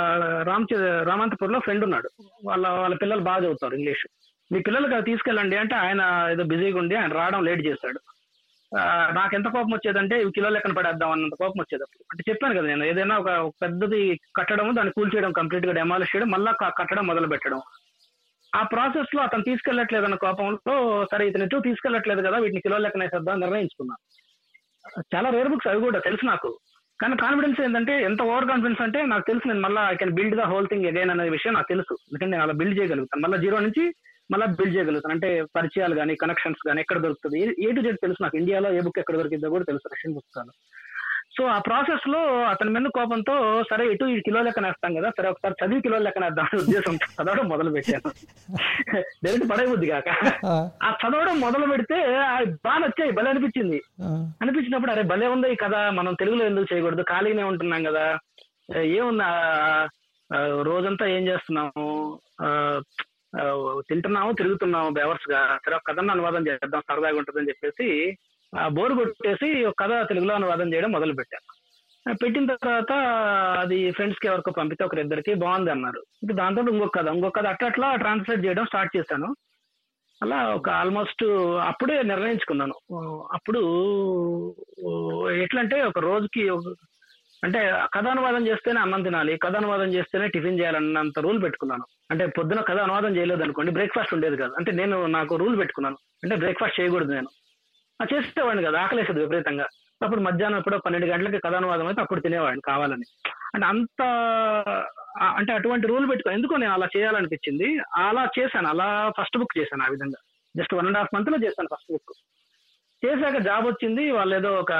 [SPEAKER 2] రామ్ రామంతపూర్లో ఫ్రెండ్ ఉన్నాడు. వాళ్ళ వాళ్ళ పిల్లలు బాగా చదువుతారు ఇంగ్లీష్. మీ పిల్లలకి అవి తీసుకెళ్ళండి అంటే ఆయన ఏదో బిజీగా ఉండి ఆయన రావడం లేట్ చేశాడు. నాకు ఎంత కోపం వచ్చేదంటే ఇవి కిలో లెక్కన పడేద్దాం అన్నంత కోపం వచ్చేది అంటే చెప్పాను కదా నేను ఏదైనా ఒక పెద్దది కట్టడం దాన్ని కూల్చేయడం కంప్లీట్గా డెమాలిష్ చేయడం మళ్ళీ కట్టడం మొదలు పెట్టడం. ఆ ప్రాసెస్లో అతను తీసుకెళ్ళట్లేదు అన్న కోపంలో సరే ఇతను ఎటు తీసుకెళ్ళట్లేదు కదా వీటిని కిలో లెక్కన వేసేద్దాం నిర్ణయించుకున్నాను. చాలా రేర్ బుక్స్ అవి కూడా తెలుసు నాకు. కానీ కాన్ఫిడెన్స్ ఏంటంటే ఎంత ఓవర్ కాన్ఫిడెన్స్ అంటే నాకు తెలుసు నేను మళ్ళీ I can build the whole thing again అనే విషయం నాకు తెలుసు. ఎందుకంటే నేను అలా బిల్డ్ చేయగలుగుతాను. మళ్ళీ జీరో నుంచి మళ్ళీ బిల్డ్ చేయగలుగుతాను. అంటే పరిచయాలు కానీ కనెక్షన్స్ కానీ ఎక్కడ దొరుకుతుంది? ఏ టు జెడ్ తెలుసు నాకు. ఇండియాలో ఏ బుక్ ఎక్కడ దొరికిందో కూడా తెలుసు. రష్యన్ పుస్తకాలు సో ఆ ప్రాసెస్లో అతని మీద కోపంతో సరే ఇటు ఈ కిలో లెక్కన వేస్తాం కదా సరే ఒకసారి చదివి కిలో లెక్కన వేద్దాం అనే ఉద్దేశంతో చదవడం మొదలు పెట్టాను డైరెక్ట్ పడే బుద్ధి కాక.
[SPEAKER 1] ఆ,
[SPEAKER 2] చదవడం మొదలు పెడితే ఆ బాగా నచ్చాయి భలే అనిపించింది. అనిపించినప్పుడు అరే భలే ఉంది ఈ కథ మనం తెలుగులో ఎందుకు చేయకూడదు? ఖాళీనే ఉంటున్నాం కదా. ఏముంది? రోజంతా ఏం చేస్తున్నాము? తింటున్నాము తిరుగుతున్నాము బేవర్స్గా సరే ఒక కథను అనువాదం చేద్దాం సరదాగా ఉంటుందని చెప్పేసి బోర్ కొట్టేసి ఒక కథ తెలుగులో అనువాదం చేయడం మొదలు పెట్టాను పెట్టిన తర్వాత అది ఫ్రెండ్స్కి ఎవరికో పంపితే ఒకరిద్దరికి బాగుంది అన్నారు. ఇంకా దాంతో ఇంకొక కథ ఇంకొక కథ అట్లా అట్లా ట్రాన్స్లేట్ చేయడం స్టార్ట్ చేశాను. అలా ఒక ఆల్మోస్ట్ అప్పుడే నిర్ణయించుకున్నాను. అప్పుడు ఎట్లంటే ఎట్లా అంటే ఒక రోజుకి అంటే అంటే కథానువాదం చేస్తేనే అన్నం తినాలి కథ అనువాదం చేస్తేనే టిఫిన్ చేయాలన్నంత రూల్ పెట్టుకున్నాను. అంటే పొద్దున కథ అనువాదం చేయలేదు అనుకోండి బ్రేక్ఫాస్ట్ ఉండేది కాదు. అంటే నేను నాకు రూల్ పెట్టుకున్నాను. అంటే బ్రేక్ఫాస్ట్ చేయకూడదు నేను. చేసేవాడిని కదా ఆకలేసేది విపరీతంగా. అప్పుడు మధ్యాహ్నం ఎప్పుడో పన్నెండు గంటలకి కథానువాదం అయితే అప్పుడు తినేవాడిని కావాలని. అంటే అంత అంటే అటువంటి రూల్ పెట్టుకో ఎందుకో నేను అలా చేయాలనిపించింది. అలా చేశాను అలా ఫస్ట్ బుక్ చేశాను ఆ విధంగా. జస్ట్ వన్ అండ్ హాఫ్ మంత్లో చేశాను ఫస్ట్ బుక్. చేశాక జాబ్ వచ్చింది వాళ్ళు ఏదో ఒక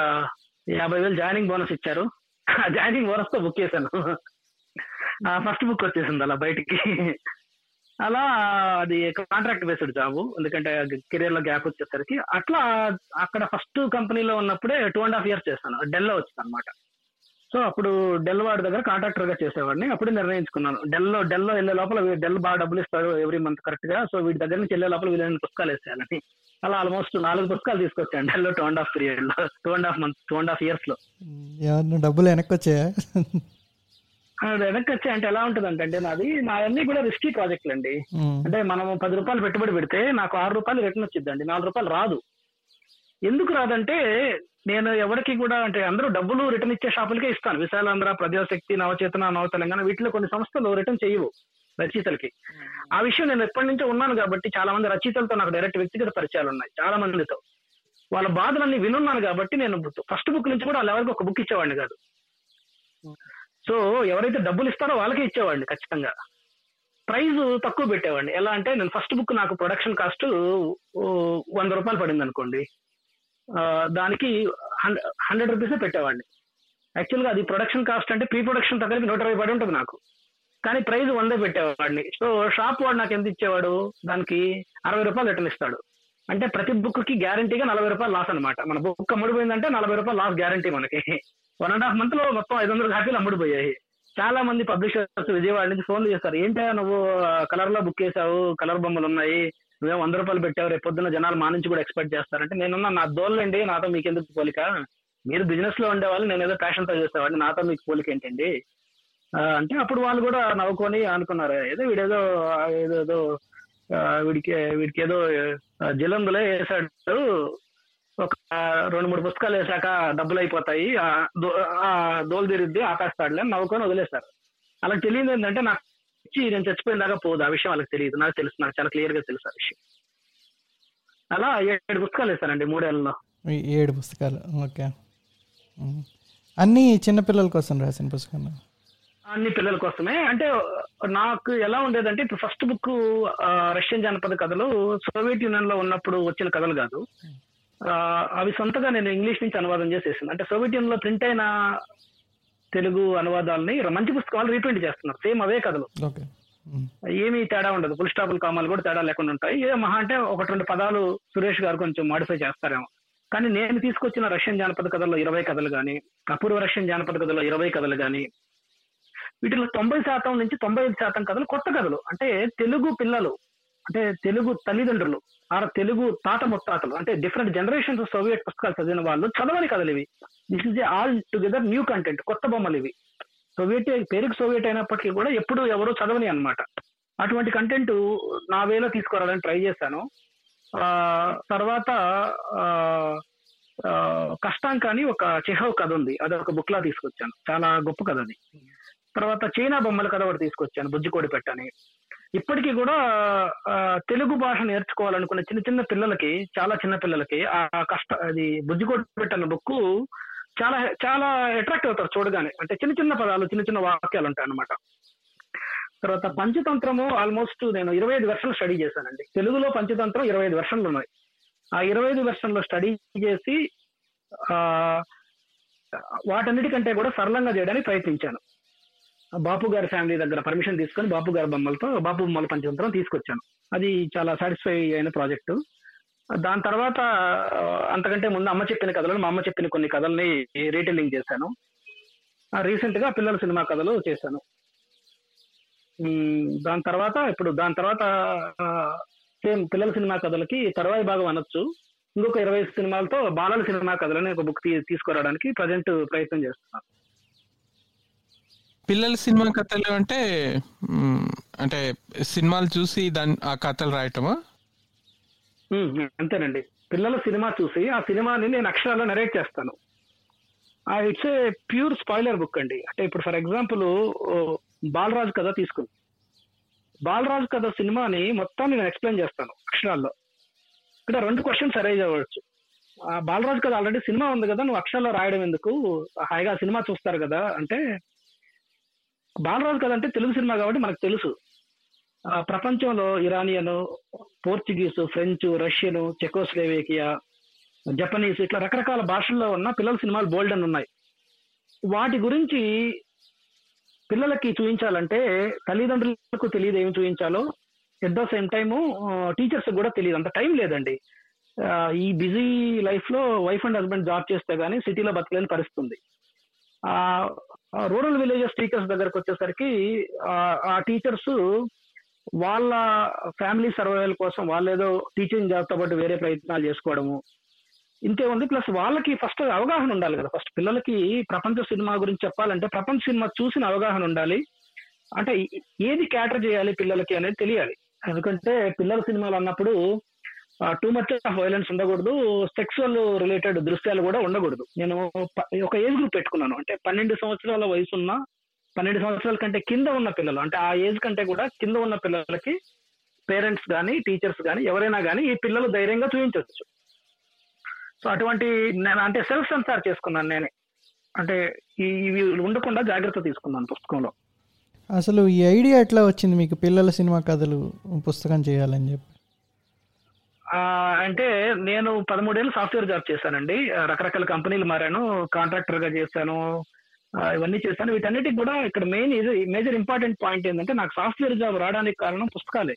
[SPEAKER 2] యాభై వేలు జాయినింగ్ బోనస్ ఇచ్చారు. ఆ జాయినింగ్ బోనస్తో బుక్ చేశాను. ఆ ఫస్ట్ బుక్ వచ్చేసింది అలా బయటికి. అలా అది కాంట్రాక్ట్ బేస్డ్ జాబ్ ఎందుకంటే కెరీర్లో గ్యాప్ వచ్చేసరికి. అట్లా అక్కడ ఫస్ట్ కంపెనీలో ఉన్నప్పుడే టూ అండ్ హాఫ్ ఇయర్స్ చేస్తాను డెల్లో వచ్చింది అనమాట సో అప్పుడు డెల్ వాడి దగ్గర కాంట్రాక్టర్గా చేసేవాడిని. అప్పుడు నిర్ణయించుకున్నాను. డెల్లో డెల్లో వెళ్ళే లోపల డెల్ బాగా డబ్బులు ఇస్తాడు ఎవ్రీ మంత్ కరెక్ట్గా. సో వీటి దగ్గర నుంచి వెళ్ళే లోపల వీళ్ళని పుస్తకాలు వేసేయాలని. అలా ఆల్మోస్ట్ నాలుగు పుస్తకాలు తీసుకొచ్చాను డెల్లో టూ అండ్ హాఫ్ పీరియడ్లో. Two and half month two and half
[SPEAKER 1] ఇయర్స్లో. డబ్బులు వెనక్కి వచ్చాయా?
[SPEAKER 2] వెనక్కి వచ్చి అంటే ఎలా ఉంటుంది అంటే నాది నా అన్ని కూడా రిస్కీ ప్రాజెక్టులు అండి. అంటే మనం పది రూపాయలు పెట్టుబడి పెడితే నాకు ఆరు రూపాయలు రిటర్న్ వచ్చిందండి నాలుగు రూపాయలు రాదు. ఎందుకు రాదంటే నేను ఎవరికి కూడా అంటే అందరూ డబ్బులు రిటర్న్ ఇచ్చే షాపులకే ఇస్తాను. విశాలాంధ్ర ప్రజాశక్తి నవచేతన నవ తెలంగాణ వీటిలో కొన్ని సంస్థలు రిటర్న్ చేయవు రచయితలకి. ఆ విషయం నేను ఎప్పటి నుంచో ఉన్నాను కాబట్టి చాలా మంది రచయితలతో నాకు డైరెక్ట్ వ్యక్తిగత పరిచయాలు ఉన్నాయి చాలా మందితో. వాళ్ళ బాధలన్నీ వినున్నాను కాబట్టి నేను ఫస్ట్ బుక్ నుంచి కూడా వాళ్ళు ఎవరికి ఒక బుక్ ఇచ్చేవాడిని కాదు. సో ఎవరైతే డబ్బులు ఇస్తారో వాళ్ళకే ఇచ్చేవాడిని ఖచ్చితంగా. ప్రైస్ తక్కువ పెట్టేవాడిని. ఎలా అంటే నేను ఫస్ట్ బుక్ నాకు ప్రొడక్షన్ కాస్ట్ వంద రూపాయలు పడింది అనుకోండి. దానికి హండ్రెడ్ రూపీస్ పెట్టేవాడిని. యాక్చువల్గా అది ప్రొడక్షన్ కాస్ట్ అంటే ప్రీ ప్రొడక్షన్ తగ్గరికి నూట ఇరవై పడి ఉంటుంది నాకు. కానీ ప్రైస్ వందే పెట్టేవాడిని. సో షాప్ వాడు నాకు ఎంత ఇచ్చేవాడు? దానికి అరవై రూపాయలు రిటర్న్ ఇస్తాడు. అంటే ప్రతి బుక్కి గ్యారంటీగా నలభై రూపాయలు లాస్ అనమాట మన బుక్ అమ్ముడిపోయిందంటే నలభై రూపాయలు లాస్ గ్యారంటీ మనకి. వన్ అండ్ హాఫ్ మంత్లో మొత్తం ఐదు వందల కాపీలు అమ్ముడిపోయాయి. చాలా మంది పబ్లిషర్స్ విజయవాడ నుంచి ఫోన్లు చేస్తారు. ఏంటా నువ్వు కలర్లో బుక్ చేసావు కలర్ బొమ్మలు ఉన్నాయి నువ్వేం వంద రూపాయలు పెట్టావు రేపు పొద్దున జనాలు మా నుంచి కూడా ఎక్స్పెక్ట్ చేస్తారంటే నేనున్నా నా దోళ్ళండి నాతో మీకు ఎందుకు పోలిక? మీరు బిజినెస్లో ఉండేవాళ్ళు నేను ఏదో ప్యాషన్తో చేసేవాడిని నాతో మీకు పోలిక ఏంటండి? అంటే అప్పుడు వాళ్ళు కూడా నవ్వుకొని అనుకున్నారు. ఏదో వీడేదో ఏదో ఏదో వీడికి వీడికి ఏదో జలందులే వేసాడు ఒక రెండు మూడు పుస్తకాలు వేసాక డబ్బులు అయిపోతాయి. దోలు తిరిద్ది ఆపేస్తాడులే అని నవ్వుకొని వదిలేస్తారు. అలా తెలియదు ఏంటంటే నాకు ఇచ్చి నేను చచ్చిపోయిన దాకా పోదు. ఆ విషయం వాళ్ళకి తెలియదు. నాకు తెలుసు. నాకు చాలా క్లియర్గా తెలుసు ఆ విషయం. అలా ఏడు పుస్తకాలు వేస్తానండి
[SPEAKER 1] మూడేళ్ళలో ఏడు పుస్తకాలు. ఓకే. అన్నీ చిన్నపిల్లల కోసం రాసిన పుస్తకాలు
[SPEAKER 2] అన్ని పిల్లల కోసమే. అంటే నాకు ఎలా ఉండేదంటే ఇప్పుడు ఫస్ట్ బుక్ రష్యన్ జానపద కథలు సోవియట్ యూనియన్లో ఉన్నప్పుడు వచ్చిన కథలు కాదు. అవి సొంతగా నేను ఇంగ్లీష్ నుంచి అనువాదం చేసేసాను. అంటే సోవియట్లో ప్రింట్ అయిన తెలుగు అనువాదాలని మంచి పుస్తకాలు రీప్రింట్ చేస్తున్నారు. సేమ్ అవే కథలు. ఏమీ తేడా ఉండదు. ఫుల్ స్టాపుల్ కామాలు కూడా తేడా లేకుండా ఉంటాయి. ఏ మహా అంటే ఒకటి రెండు పదాలు సురేష్ గారు కొంచెం మాడిఫై చేస్తారేమో. కానీ నేను తీసుకొచ్చిన రష్యన్ జానపద కథల్లో ఇరవై కథలు కానీ అపూర్వ రష్యన్ జానపద కథల్లో ఇరవై కథలు కానీ వీటిలో తొంభై శాతం నుంచి తొంభై ఐదు శాతం కథలు కొత్త కథలు. అంటే తెలుగు పిల్లలు అంటే తెలుగు తల్లిదండ్రులు ఆ తెలుగు తాత ముత్తాతలు అంటే డిఫరెంట్ జనరేషన్స్ సోవియట్ పుస్తకాలు చదివిన వాళ్ళు చదవని కథలు ఇవి. This is all together new content కొత్త బొమ్మలు ఇవి. సోవియట్ పేరుకి సోవియట్ అయినప్పటికీ కూడా ఎప్పుడు ఎవరు చదవని అన్నమాట. అటువంటి కంటెంట్ నా వేలో తీసుకురావాలని ట్రై చేశాను. ఆ, తర్వాత ఆ, ఆ, కష్టాంక అని ఒక చెహవ్ కథ ఉంది. అది ఒక బుక్ లా తీసుకొచ్చాను. చాలా గొప్ప కథ అది. తర్వాత చైనా బొమ్మల కథ ఒకటి తీసుకొచ్చాను బుజ్జికోడి పెట్టని ఇప్పటికీ కూడా తెలుగు భాష నేర్చుకోవాలనుకున్న చిన్న చిన్న పిల్లలకి చాలా చిన్న పిల్లలకి ఆ కష్ట అది బుజ్జికోడి పెట్టన్న బుక్ చాలా చాలా అట్రాక్ట్ అవుతారు చూడగానే. అంటే చిన్న చిన్న పదాలు చిన్న చిన్న వాక్యాలు ఉంటాయి అన్నమాట. తర్వాత పంచతంత్రము ఆల్మోస్ట్ నేను ఇరవై ఐదు వెర్షన్లు స్టడీ చేశానండి. తెలుగులో పంచతంత్రం ఇరవై ఐదు వెర్షన్లు ఉన్నాయి. ఆ ఇరవై ఐదు వెర్షన్లు స్టడీ చేసి ఆ వాటన్నిటికంటే కూడా సరళంగా చేయడానికి ప్రయత్నించాను. బాపు గారి ఫ్యామిలీ దగ్గర పర్మిషన్ తీసుకొని బాపు గారి బొమ్మలతో బాపు బొమ్మల పంచతంత్రం తీసుకొచ్చాను. అది చాలా సాటిస్ఫై అయిన ప్రాజెక్టు దాని తర్వాత అంతకంటే ముందు అమ్మ చెప్పిన కథలను మా అమ్మ చెప్పిన కొన్ని కథల్ని రీటెల్లింగ్ చేశాను. రీసెంట్గా పిల్లల సినిమా కథలు చేశాను. దాని తర్వాత ఇప్పుడు దాని తర్వాత సేమ్ పిల్లల సినిమా కథలకి తర్వాయి భాగం అనొచ్చు. ఇంకొక ఇరవై సినిమాలతో బాలల సినిమా కథలని ఒక బుక్ తీసుకురావడానికి ప్రజెంట్ ప్రయత్నం చేస్తున్నాను.
[SPEAKER 4] పిల్లల సినిమా కథలు అంటే అంటే సినిమాలు చూసి దాని ఆ కథలు రాయటమా?
[SPEAKER 2] అంతేనండి. పిల్లల సినిమా చూసి ఆ సినిమాని నేను అక్షరాల్లో నరేట్ చేస్తాను. It's a pure spoiler book అండి. అంటే ఇప్పుడు ఫర్ ఎగ్జాంపుల్ బాలరాజు కథ తీసుకుంది. బాలరాజు కథ సినిమాని మొత్తం నేను ఎక్స్ప్లెయిన్ చేస్తాను అక్షరాల్లో. ఇక్కడ రెండు క్వశ్చన్స్ అరేజ్ అవ్వచ్చు. ఆ బాలరాజు కథ ఆల్రెడీ సినిమా ఉంది కదా నువ్వు అక్షరాల్లో రాయడం ఎందుకు? హాయిగా సినిమా చూస్తారు కదా అంటే బాలరాజు కదంటే తెలుగు సినిమా కాబట్టి మనకు తెలుసు. ప్రపంచంలో Iranian Portuguese French Russian Czechoslovakia Japanese ఇట్లా రకరకాల భాషల్లో ఉన్న పిల్లల సినిమాలు బోల్డ్ అని ఉన్నాయి. వాటి గురించి పిల్లలకి చూపించాలంటే తల్లిదండ్రులకు తెలియదు ఏమి చూపించాలో at the same time teachers కూడా తెలియదు. అంత టైం లేదండి. ఈ బిజీ లైఫ్లో వైఫ్ అండ్ హస్బెండ్ జాబ్ చేస్తే గానీ సిటీలో బతకలేని పరిస్థితి ఉంది. ఆ రూరల్ విలేజెస్ టీచర్స్ దగ్గరకు వచ్చేసరికి ఆ- టీచర్స్ వాళ్ళ ఫ్యామిలీ సర్వైవల్ కోసం వాళ్ళు ఏదో టీచింగ్ జాబ్తో పాటు వేరే ప్రయత్నాలు చేసుకోవడము. ఇంతే ఉంది ప్లస్ వాళ్ళకి ఫస్ట్ అవగాహన ఉండాలి కదా. ఫస్ట్ పిల్లలకి ప్రపంచ సినిమా గురించి చెప్పాలంటే ప్రపంచ సినిమా చూసిన అవగాహన ఉండాలి. అంటే ఏది క్యాటర్ చేయాలి పిల్లలకి అనేది తెలియాలి. ఎందుకంటే పిల్లల సినిమాలు అన్నప్పుడు టూ మచ్ ఆఫ్ వైలెన్స్ ఉండకూడదు సెక్సువల్ రిలేటెడ్ దృశ్యాలు కూడా ఉండకూడదు. నేను ఒక ఏజ్ గ్రూప్ పెట్టుకున్నాను. అంటే పన్నెండు సంవత్సరాల వయసు ఉన్న పన్నెండు సంవత్సరాల కంటే కింద ఉన్న పిల్లలు అంటే ఆ ఏజ్ కంటే కూడా కింద ఉన్న పిల్లలకి పేరెంట్స్ కానీ టీచర్స్ కానీ ఎవరైనా కానీ ఈ పిల్లలు ధైర్యంగా చూపించవచ్చు సో అటువంటి నేను అంటే సెల్ఫ్ సెన్సార్ చేసుకున్నాను నేనే. అంటే ఇవి ఉండకుండా జాగ్రత్త తీసుకున్నాను పుస్తకంలో.
[SPEAKER 1] అసలు ఈ ఐడియా ఎట్లా వచ్చింది? మీకు పిల్లల సినిమా కథలు పుస్తకం చేయాలని చెప్పి.
[SPEAKER 2] అంటే నేను పదమూడేళ్ళు సాఫ్ట్వేర్ జాబ్ చేశానండి. రకరకాల కంపెనీలు మారాను. కాంట్రాక్టర్గా చేశాను ఇవన్నీ చేశాను. వీటన్నిటికి కూడా ఇక్కడ మెయిన్ ఇది మేజర్ ఇంపార్టెంట్ పాయింట్ ఏంటంటే నాకు సాఫ్ట్వేర్ జాబ్ రావడానికి కారణం పుస్తకాలే.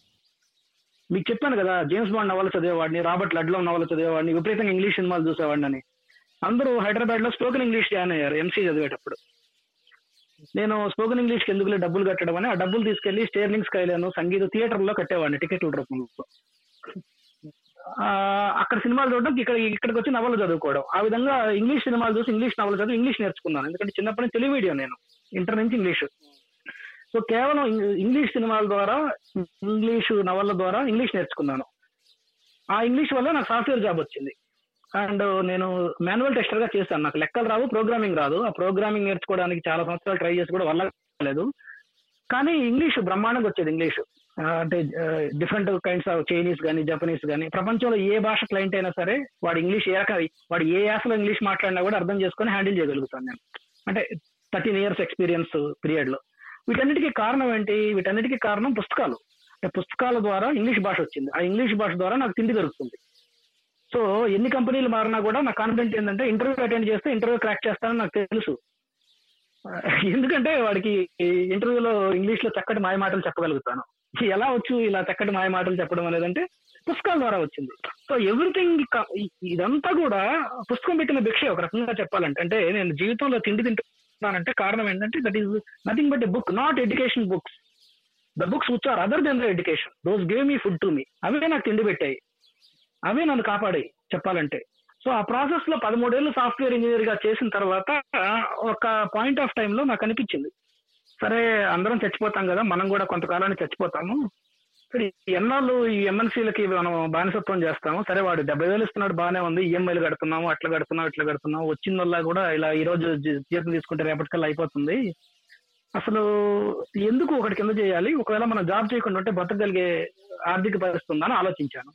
[SPEAKER 2] మీకు చెప్పాను కదా జేమ్స్ బాండ్ నవల చదివేవాడిని రాబర్ట్ లడ్లో నవల చదివేవాడిని విపరీతంగా ఇంగ్లీష్ సినిమాలు చూసేవాడిని అని. అందరూ హైదరాబాద్లో స్పోకెన్ ఇంగ్లీష్ జాయిన్ అయ్యారు ఎంసీ చదివేటప్పుడు. నేను స్పోకెన్ ఇంగ్లీష్కి ఎందుకులే డబ్బులు కట్టడం అని ఆ డబ్బులు తీసుకెళ్ళి స్టేర్లింగ్ స్కైలను సంగీత థియేటర్లో కట్టేవాడిని టికెట్ల రూపంలో. అక్కడ సినిమాలు చూడడం ఇక్కడ ఇక్కడికి వచ్చి నవలు చదువుకోవడం. ఆ విధంగా ఇంగ్లీష్ సినిమాలు చూసి ఇంగ్లీష్ నవలు చదివి ఇంగ్లీష్ నేర్చుకున్నాను. ఎందుకంటే చిన్నప్పటి నుంచి తెలుగు మీడియం నేను ఇంటర్ నుంచి ఇంగ్లీష్. సో కేవలం ఇంగ్లీష్ సినిమాల ద్వారా ఇంగ్లీష్ నవల ద్వారా ఇంగ్లీష్ నేర్చుకున్నాను. ఆ ఇంగ్లీష్ వల్ల నాకు సాఫ్ట్వేర్ జాబ్ వచ్చింది. అండ్ నేను మాన్యువల్ టెస్టర్గా చేశాను. నాకు లెక్కలు రావు ప్రోగ్రామింగ్ రాదు. ఆ ప్రోగ్రామింగ్ నేర్చుకోవడానికి చాలా సంవత్సరాలు ట్రై చేసి కూడా వల్ల లేదు. కానీ ఇంగ్లీష్ బ్రహ్మాండంగా వచ్చేది ఇంగ్లీష్. అంటే డిఫరెంట్ కైండ్స్ ఆఫ్ చైనీస్ కానీ జపనీస్ కానీ ప్రపంచంలో ఏ భాష క్లయింట్ అయినా సరే వాడు ఇంగ్లీష్ ఏ రకం వాడు ఏ యాసలో ఇంగ్లీష్ మాట్లాడినా కూడా అర్థం చేసుకొని హ్యాండిల్ చేయగలుగుతాను నేను. అంటే థర్టీన్ ఇయర్స్ ఎక్స్పీరియన్స్ పీరియడ్లో. వీటన్నిటికీ కారణం ఏంటి? వీటన్నిటికీ కారణం పుస్తకాలు. అంటే పుస్తకాల ద్వారా ఇంగ్లీష్ భాష వచ్చింది. ఆ ఇంగ్లీష్ భాష ద్వారా నాకు తిండి దొరుకుతుంది. సో ఎన్ని కంపెనీలు మారినా కూడా నా కాన్ఫిడెంట్ ఏంటంటే ఇంటర్వ్యూ అటెండ్ చేస్తే ఇంటర్వ్యూ క్రాక్ చేస్తానని నాకు తెలుసు. ఎందుకంటే వాడికి ఇంటర్వ్యూలో ఇంగ్లీష్లో చక్కటి మాయ మాటలు చెప్పగలుగుతాను. ఎలా వచ్చు ఇలా చక్కటి మాయ మాటలు చెప్పడం అనేది అంటే పుస్తకాల ద్వారా వచ్చింది. సో ఎవ్రీథింగ్ ఇదంతా కూడా పుస్తకం పెట్టిన భిక్ష ఒక రకంగా చెప్పాలంటే అంటే నేను జీవితంలో తిండి తింటున్నానంటే కారణం ఏంటంటే that is nothing but a book not education books the books which are other then the education those gave me food to me అవే నాకు తిండి పెట్టాయి. అవే నన్ను కాపాడాయి చెప్పాలంటే. సో ఆ ప్రాసెస్లో పదమూడేళ్ళు సాఫ్ట్వేర్ ఇంజనీర్గా చేసిన తర్వాత ఒక పాయింట్ ఆఫ్ టైంలో నాకు అనిపించింది. సరే అందరం చచ్చిపోతాం కదా మనం కూడా కొంతకాలానికి చచ్చిపోతాము. సరే ఎన్నాళ్ళు ఈ ఎమ్మెల్సీలకి మనం బానిసత్వం చేస్తాము. సరే వాడు డెబ్బై వేలు ఇస్తున్నాడు బాగానే ఉంది ఈఎంఐలు కడుతున్నాము అట్లా కడుతున్నాం ఇట్లా కడుతున్నాం వల్ల కూడా ఇలా ఈ రోజు జీతం తీసుకుంటే రేపటికల్లా అయిపోతుంది. అసలు ఎందుకు ఒకటి కింద చేయాలి? ఒకవేళ మనం జాబ్ చేయకుండా ఉంటే బతకగలిగే ఆర్థిక పరిస్థితి ఉందని ఆలోచించాను.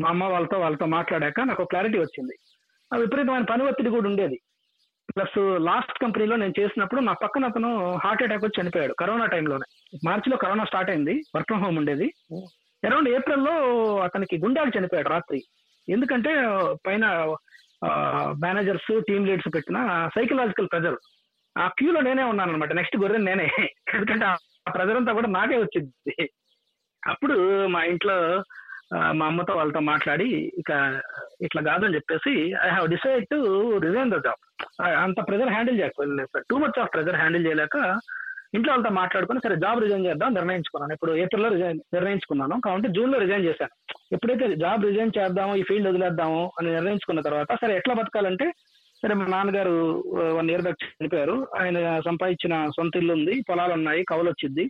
[SPEAKER 2] మా అమ్మ వాళ్ళతో వాళ్ళతో మాట్లాడాక నాకు క్లారిటీ వచ్చింది. ఆ విపరీతమైన పని ఒత్తిడి కూడా ఉండేది. ప్లస్ లాస్ట్ కంపెనీలో నేను చేసినప్పుడు నా పక్కన అతను హార్ట్ అటాక్ వచ్చి చనిపోయాడు కరోనా టైంలోనే. మార్చిలో కరోనా స్టార్ట్ అయింది వర్క్ ఫ్రమ్ హోమ్ ఉండేది. అరౌండ్ ఏప్రిల్లో అతనికి గుండాలు చనిపోయాడు రాత్రి. ఎందుకంటే పైన మేనేజర్స్ టీమ్ లీడ్స్ పెట్టిన సైకలాజికల్ ప్రెజర్. ఆ క్యూలో నేనే ఉన్నాను అనమాట నెక్స్ట్ గొర్రె నేనే. ఎందుకంటే ఆ ప్రెజర్ అంతా కూడా నాకే వచ్చింది. అప్పుడు మా ఇంట్లో మా అమ్మతో వాళ్ళతో మాట్లాడి ఇక ఇట్లా కాదని చెప్పేసి I have decide to resign the job అంత pressure handle చేయకపోలేదు sir too much of pressure handle చేయలేక ఇంట్లో వాళ్ళతో మాట్లాడుకుని సరే జాబ్ రిజైన్ చేద్దాం నిర్ణయించుకున్నాను. ఇప్పుడు ఏప్రిల్లో రిజైన్ నిర్ణయించుకున్నాను. కాబట్టి జూన్లో రిజైన్ చేశాను. ఎప్పుడైతే జాబ్ రిజైన్ చేద్దాము ఈ ఫీల్డ్ వదిలేద్దాము అని నిర్ణయించుకున్న తర్వాత సరే ఎట్లా బతకాలంటే సరే మా నాన్నగారు వన్ ఇయర్ బ్యాక్ చనిపోయారు. ఆయన సంపాదించిన సొంత ఇల్లు ఉంది పొలాలు ఉన్నాయి కవులు వచ్చింది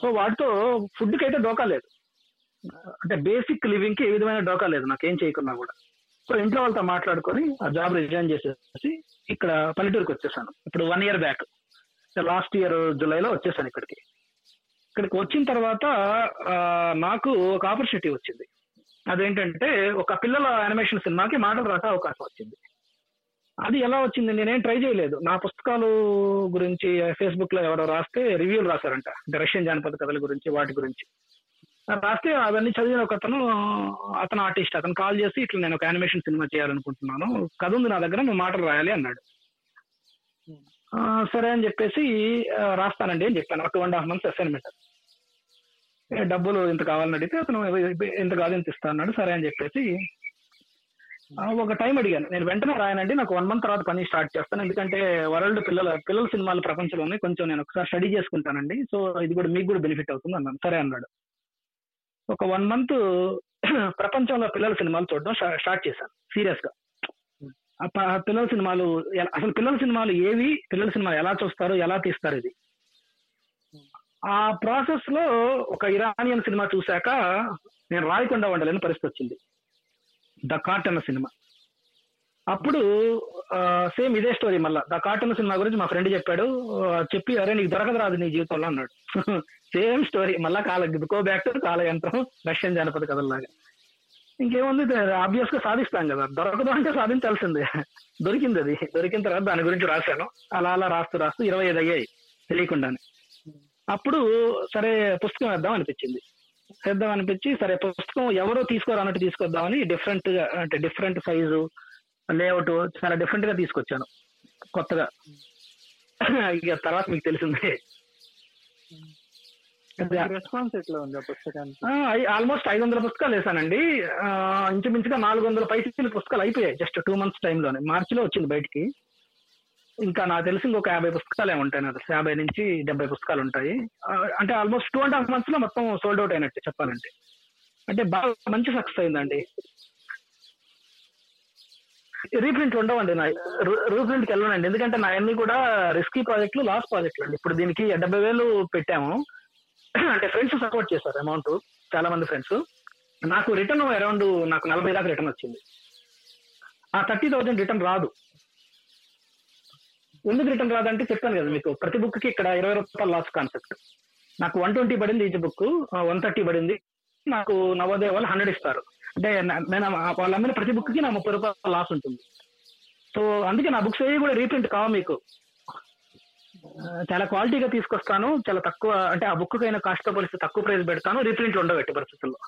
[SPEAKER 2] సో వాటితో ఫుడ్కి అయితే డోకా లేదు. అంటే బేసిక్ లివింగ్కి ఏ విధమైన డోకా లేదు నాకేం చేయకున్నా కూడా. సో ఇంట్లో వాళ్ళతో మాట్లాడుకొని ఆ జాబ్ రిజైన్ చేసేసి ఇక్కడ పల్లెటూరుకి వచ్చేసాను. ఇప్పుడు one year back last year జూలైలో వచ్చేసాను ఇక్కడికి. ఇక్కడికి వచ్చిన తర్వాత నాకు ఒక ఆపర్చునిటీ వచ్చింది. అదేంటంటే ఒక పిల్లల యానిమేషన్ సినిమాకి మాటలు రాసే అవకాశం వచ్చింది. అది ఎలా వచ్చింది? నేనేం ట్రై చేయలేదు. నా పుస్తకాలు గురించి ఫేస్బుక్లో ఎవరో రాస్తే రివ్యూలు రాశారంట. అంటే రష్యన్ జానపద కథల గురించి వాటి గురించి. రాస్తే అవన్నీ చదివిన ఒక అతను అతను ఆర్టిస్ట్ అతను కాల్ చేసి ఇట్లా నేను ఒక యానిమేషన్ సినిమా చేయాలనుకుంటున్నాను. కథ ఉంది నా దగ్గర నువ్వు మాటలు రాయాలి అన్నాడు. సరే అని చెప్పేసి రాస్తానండి అని చెప్పాను. ఒక two and half months assignment డబ్బులు ఇంత కావాలని అడిగితే అతను ఇంత కాదు ఇంత ఇస్తా అన్నాడు. సరే అని చెప్పేసి ఒక టైం అడిగాను. నేను వెంటనే రాయనండి నాకు వన్ మంత్ తర్వాత పని స్టార్ట్ చేస్తాను. ఎందుకంటే వరల్డ్ పిల్లల పిల్లల సినిమాలు ప్రపంచంలోనే కొంచెం నేను ఒకసారి స్టడీ చేసుకుంటానండి. సో ఇది కూడా మీకు కూడా బెనిఫిట్ అవుతుంది అన్నాను. సరే అన్నాడు. ఒక వన్ మంత్ ప్రపంచంలో పిల్లల సినిమాలు చూడడం స్టార్ట్ చేశాను సీరియస్గా ఆ పిల్లల సినిమాలు అసలు పిల్లల సినిమాలు ఏవి పిల్లల సినిమాలు ఎలా చూస్తారు ఎలా తీస్తారు ఇది? ఆ ప్రాసెస్లో ఒక ఇరానియన్ సినిమా చూశాక నేను రాయకుండా ఉండలేని పరిస్థితి వచ్చింది. ద కాట్ అన్న సినిమా. అప్పుడు సేమ్ ఇదే స్టోరీ మళ్ళా. ద కార్టూన్ సినిమా గురించి మా ఫ్రెండ్ చెప్పాడు. చెప్పి అరే నీకు దొరకదు రాదు నీ జీవితంలో అన్నాడు. సేమ్ స్టోరీ మళ్ళా కాల గో బ్యాక్ టు కాల యంత్రం రష్యన్ జానపద కథల్లాగా. ఇంకేముంది? ఆబ్వియస్గా సాధిస్తాం కదా. దొరకదు అంటే సాధించాల్సిందే. దొరికింది అది. దొరికిన తర్వాత దాని గురించి రాశాను. అలా అలా రాస్తూ రాస్తూ ఇరవై ఐదు అయ్యాయి తెలియకుండానే. అప్పుడు సరే పుస్తకం వేద్దాం అనిపించింది. వేద్దాం అనిపించి సరే పుస్తకం ఎవరో తీసుకోరు అన్నట్టు తీసుకొద్దామని డిఫరెంట్గా అంటే డిఫరెంట్ సైజు లేఅవుట్ చాలా డిఫరెంట్గా తీసుకొచ్చాను. కొత్తగా. ఇక తర్వాత మీకు తెలిసిందే.
[SPEAKER 1] రెస్పాన్స్ ఎట్లా ఉంది ఆ పుస్తకానికి?
[SPEAKER 2] ఆల్మోస్ట్ ఐదు వందల పుస్తకాలు వేసానండి. ఇంచుమించుగా నాలుగు వందల పైసలు పుస్తకాలు అయిపోయాయి. జస్ట్ టూ మంత్స్ టైంలోనే మార్చిలో వచ్చింది బయటికి. ఇంకా నాకు తెలిసి ఇంకొక యాభై పుస్తకాలు ఏమి ఉంటాయి నాకు యాభై నుంచి డెబ్బై పుస్తకాలు ఉంటాయి. అంటే ఆల్మోస్ట్ టూ అండ్ హాఫ్ మంత్స్లో మొత్తం సోల్డ్ అవుట్ అయినట్టు చెప్పాలంటే. అంటే బాగా మంచి సక్సెస్ అయిందండి. రీప్రింట్ ఉండవండి. నా రీప్రింట్కి వెళ్ళనండి. ఎందుకంటే నా అన్ని కూడా రిస్కీ ప్రాజెక్టులు లాస్ట్ ప్రాజెక్టులు అండి. ఇప్పుడు దీనికి డెబ్బై వేలు పెట్టాము. అంటే ఫ్రెండ్స్ సపోర్ట్ చేశారు అమౌంట్ చాలా మంది ఫ్రెండ్స్ నాకు రిటర్న్ అరౌండ్ నాకు నలభై దాకా రిటర్న్ వచ్చింది. ఆ థర్టీ థౌజండ్ రిటర్న్ రాదు. ఎందుకు రిటర్న్ రాదంటే చెప్పాను కదా మీకు. ప్రతి బుక్కి ఇక్కడ ఇరవై రూపాయలు లాస్ కాన్సెప్ట్ నాకు వన్ ట్వంటీ పడింది ఈచ్ బుక్ వన్ థర్టీ పడింది. నాకు నవోదయ వాళ్ళు హండ్రెడ్ ఇస్తారు. అంటే నేను ఆ- వాళ్ళు అమ్మిన ప్రతి బుక్కి నా ముప్పై రూపాయల లాస్ ఉంటుంది. సో అందుకే నా బుక్స్ ఏవి కూడా రీప్రింట్ కావు మీకు. చాలా క్వాలిటీగా తీసుకొస్తాను చాలా తక్కువ అంటే ఆ బుక్ కైనా కాస్ట్తో పోలిస్తే తక్కువ ప్రైస్ పెడతాను రీప్రింట్లు ఉండవు ఎట్టి పరిస్థితుల్లో.